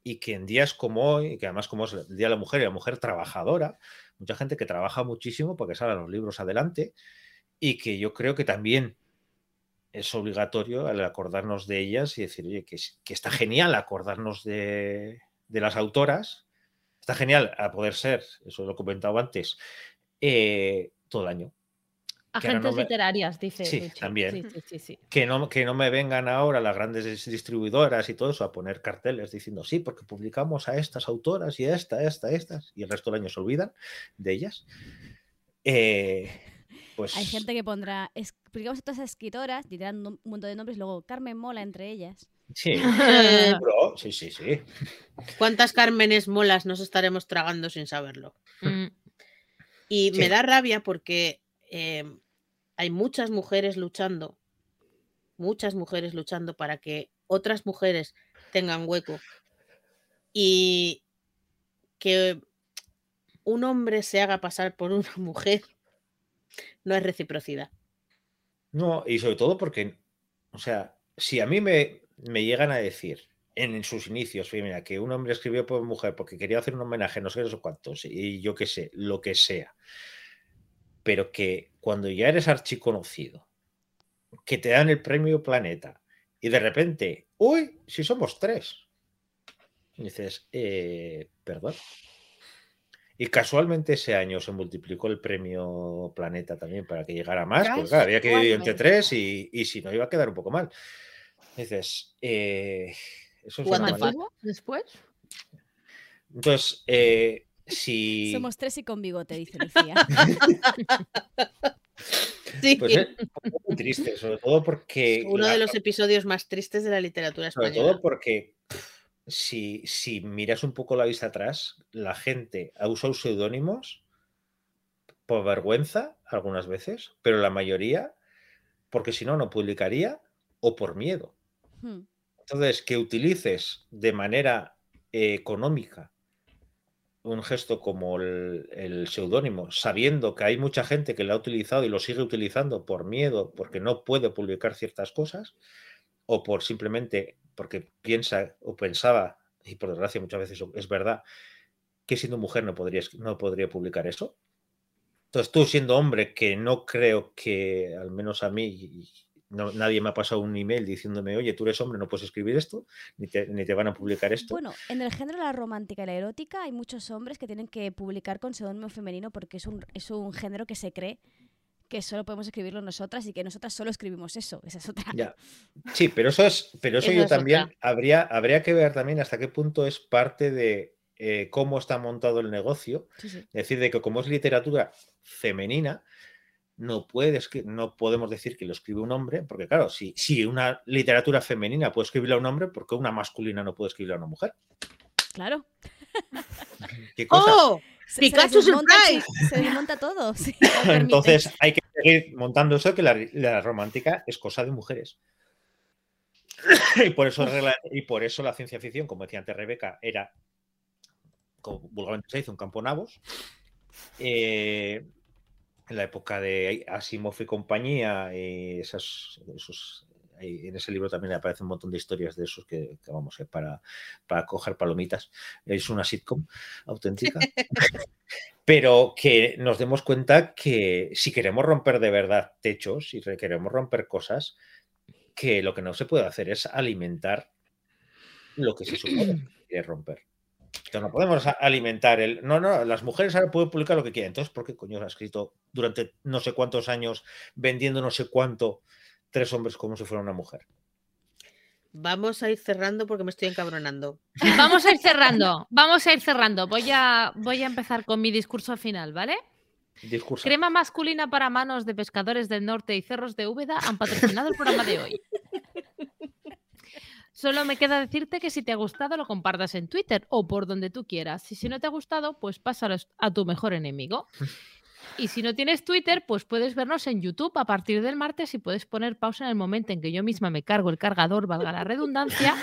y que en días como hoy, que además como es el Día de la Mujer y la mujer trabajadora, mucha gente que trabaja muchísimo para que salgan los libros adelante y que yo creo que también es obligatorio al acordarnos de ellas y decir, oye, que, está genial acordarnos de, las autoras, está genial a poder ser, eso lo he comentado antes, eh, todo el año. Agentes literarias, dice. Sí, también. que, no, que no me vengan ahora las grandes distribuidoras y todo eso a poner carteles diciendo, sí, porque publicamos a estas autoras y a esta, esta, estas, y el resto del año se olvidan de ellas. Eh, pues... Hay gente que pondrá, publicamos a todas las escritoras, dirán un montón de nombres, luego Carmen Mola entre ellas. Sí, sí, sí, sí. ¿Cuántas Cármenes Molas nos estaremos tragando sin saberlo? Mm. Y me da rabia porque Em, hay muchas mujeres luchando, muchas mujeres luchando para que otras mujeres tengan hueco y que un hombre se haga pasar por una mujer no es reciprocidad. No, y sobre todo porque, o sea, si a mí me, llegan a decir en, sus inicios, mira, que un hombre escribió por mujer porque quería hacer un homenaje, no sé cuántos, y yo qué sé, lo que sea pero que cuando ya eres archiconocido, que te dan el premio Planeta y de repente, uy, si somos tres. Y dices, eh, perdón. Y casualmente ese año se multiplicó el premio Planeta también para que llegara más, porque había que dividir entre tres y, si no iba a quedar un poco mal. dices, eh, eso es después? Entonces, eh, somos tres y con bigote, dice Lucía. sí. Pues es muy triste, sobre todo porque. Uno de los episodios más tristes de la literatura española. Sobre todo porque si, si miras un poco la vista atrás, la gente ha usado seudónimos por vergüenza algunas veces, pero la mayoría porque si no, no publicaría o por miedo. Hmm. Entonces, que utilices de manera eh, económica un gesto como el, seudónimo, sabiendo que hay mucha gente que lo ha utilizado y lo sigue utilizando por miedo, porque no puede publicar ciertas cosas, o por simplemente porque piensa o pensaba, y por desgracia muchas veces es verdad, que siendo mujer no no podría publicar eso, Entonces tú siendo hombre, que no creo que, al menos a mí, nadie me ha pasado un email diciéndome, oye, tú eres hombre, no puedes escribir esto, ni te, ni te, van a publicar esto. Bueno, en el género de la romántica y la erótica hay muchos hombres que tienen que publicar con seudónimo femenino porque es un, es un género que se cree que solo podemos escribirlo nosotras y que nosotras solo escribimos eso. Esa es otra. Ya. Sí, pero eso es, pero eso, yo también habría, habría que ver también hasta qué punto es parte de eh, cómo está montado el negocio. Es decir, de que como es literatura femenina, no, puedes, no podemos decir que lo escribe un hombre, porque claro, si, si una literatura femenina puede escribirla a un hombre, ¿por qué una masculina no puede escribirla a una mujer? Claro. ¿Qué cosa? ¡Oh! Pikachu se, se desmonta todo. Entonces hay que seguir montando eso que la, romántica es cosa de mujeres. y, por eso, y por eso la ciencia ficción, como decía antes Rebeca, era, como vulgarmente se dice, un campo nabos. Eh, en la época de Asimov y compañía, y esos, en ese libro también aparece un montón de historias de esos que, vamos, eh, para, para coger palomitas. Es una sitcom auténtica. Pero que nos demos cuenta que si queremos romper de verdad techos y queremos romper cosas, que lo que no se puede hacer es alimentar lo que se supone que romper. Entonces no podemos alimentar el. No, no, las mujeres ahora pueden publicar lo que quieran. Entonces, ¿por qué coño ha escrito durante no sé cuántos años vendiendo no sé cuánto tres hombres como si fuera una mujer? Vamos a ir cerrando porque me estoy encabronando. Vamos a ir cerrando, vamos a ir cerrando. Voy a, voy a empezar con mi discurso final, ¿vale? Discurso. Crema masculina para manos de pescadores del norte y cerros de Úbeda han patrocinado el programa de hoy. Solo me queda decirte que si te ha gustado lo compartas en Twitter o por donde tú quieras. Y si no te ha gustado, pues pásalo a tu mejor enemigo. Y si no tienes Twitter, pues puedes vernos en YouTube a partir del martes y puedes poner pausa en el momento en que yo misma me cargo el cargador, valga la redundancia.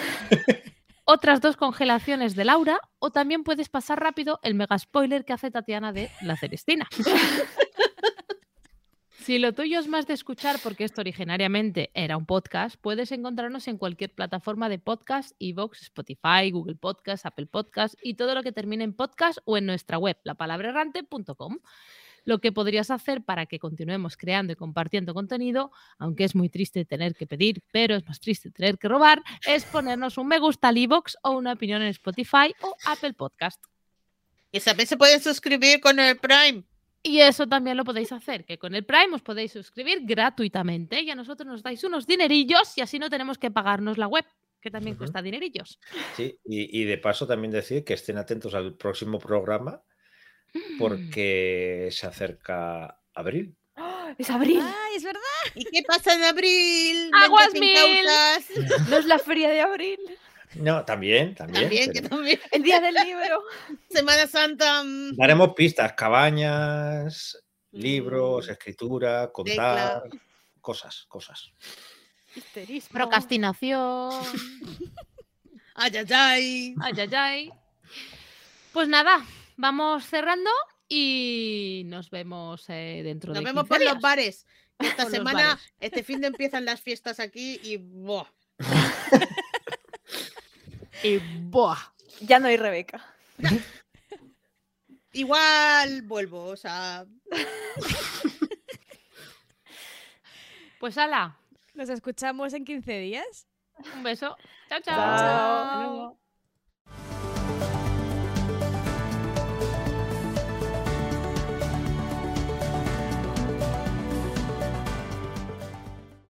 Otras dos congelaciones de Laura, o también puedes pasar rápido el mega spoiler que hace Tatiana de La Celestina. Si lo tuyo es más de escuchar, porque esto originariamente era un podcast, puedes encontrarnos en cualquier plataforma de podcast, Evox, Spotify, Google Podcast, Apple Podcast y todo lo que termine en podcast o en nuestra web, lapalabrerrante.com. Lo que podrías hacer para que continuemos creando y compartiendo contenido, aunque es muy triste tener que pedir, pero es más triste tener que robar, es ponernos un me gusta al Evox o una opinión en Spotify o Apple Podcast. Y también se pueden suscribir con el Prime. Y eso también lo podéis hacer, que con el Prime os podéis suscribir gratuitamente y a nosotros nos dais unos dinerillos y así no tenemos que pagarnos la web, que también cuesta dinerillos. Sí, y, de paso también decir que estén atentos al próximo programa mm. porque se acerca abril. ¡Ah! Es abril. ¡Ay, es verdad! ¿Y qué pasa en abril? ¡Aguas mil! No es la feria de abril. No, también, también. También, que también. El día del libro. Semana Santa. Mm. Daremos pistas, cabañas, libros, mm. escritura, contar, cosas, cosas. Procrastinación. Ayayay. Ayayay. Pues nada, vamos cerrando y nos vemos eh, dentro de Nos vemos por los bares. Esta semana, este fin de empiezan las fiestas aquí y ¡buah! Y ¡buah! Ya no hay Rebeca. Igual vuelvo, o sea. Pues ala. Nos escuchamos en 15 días. Un beso. chao. chao.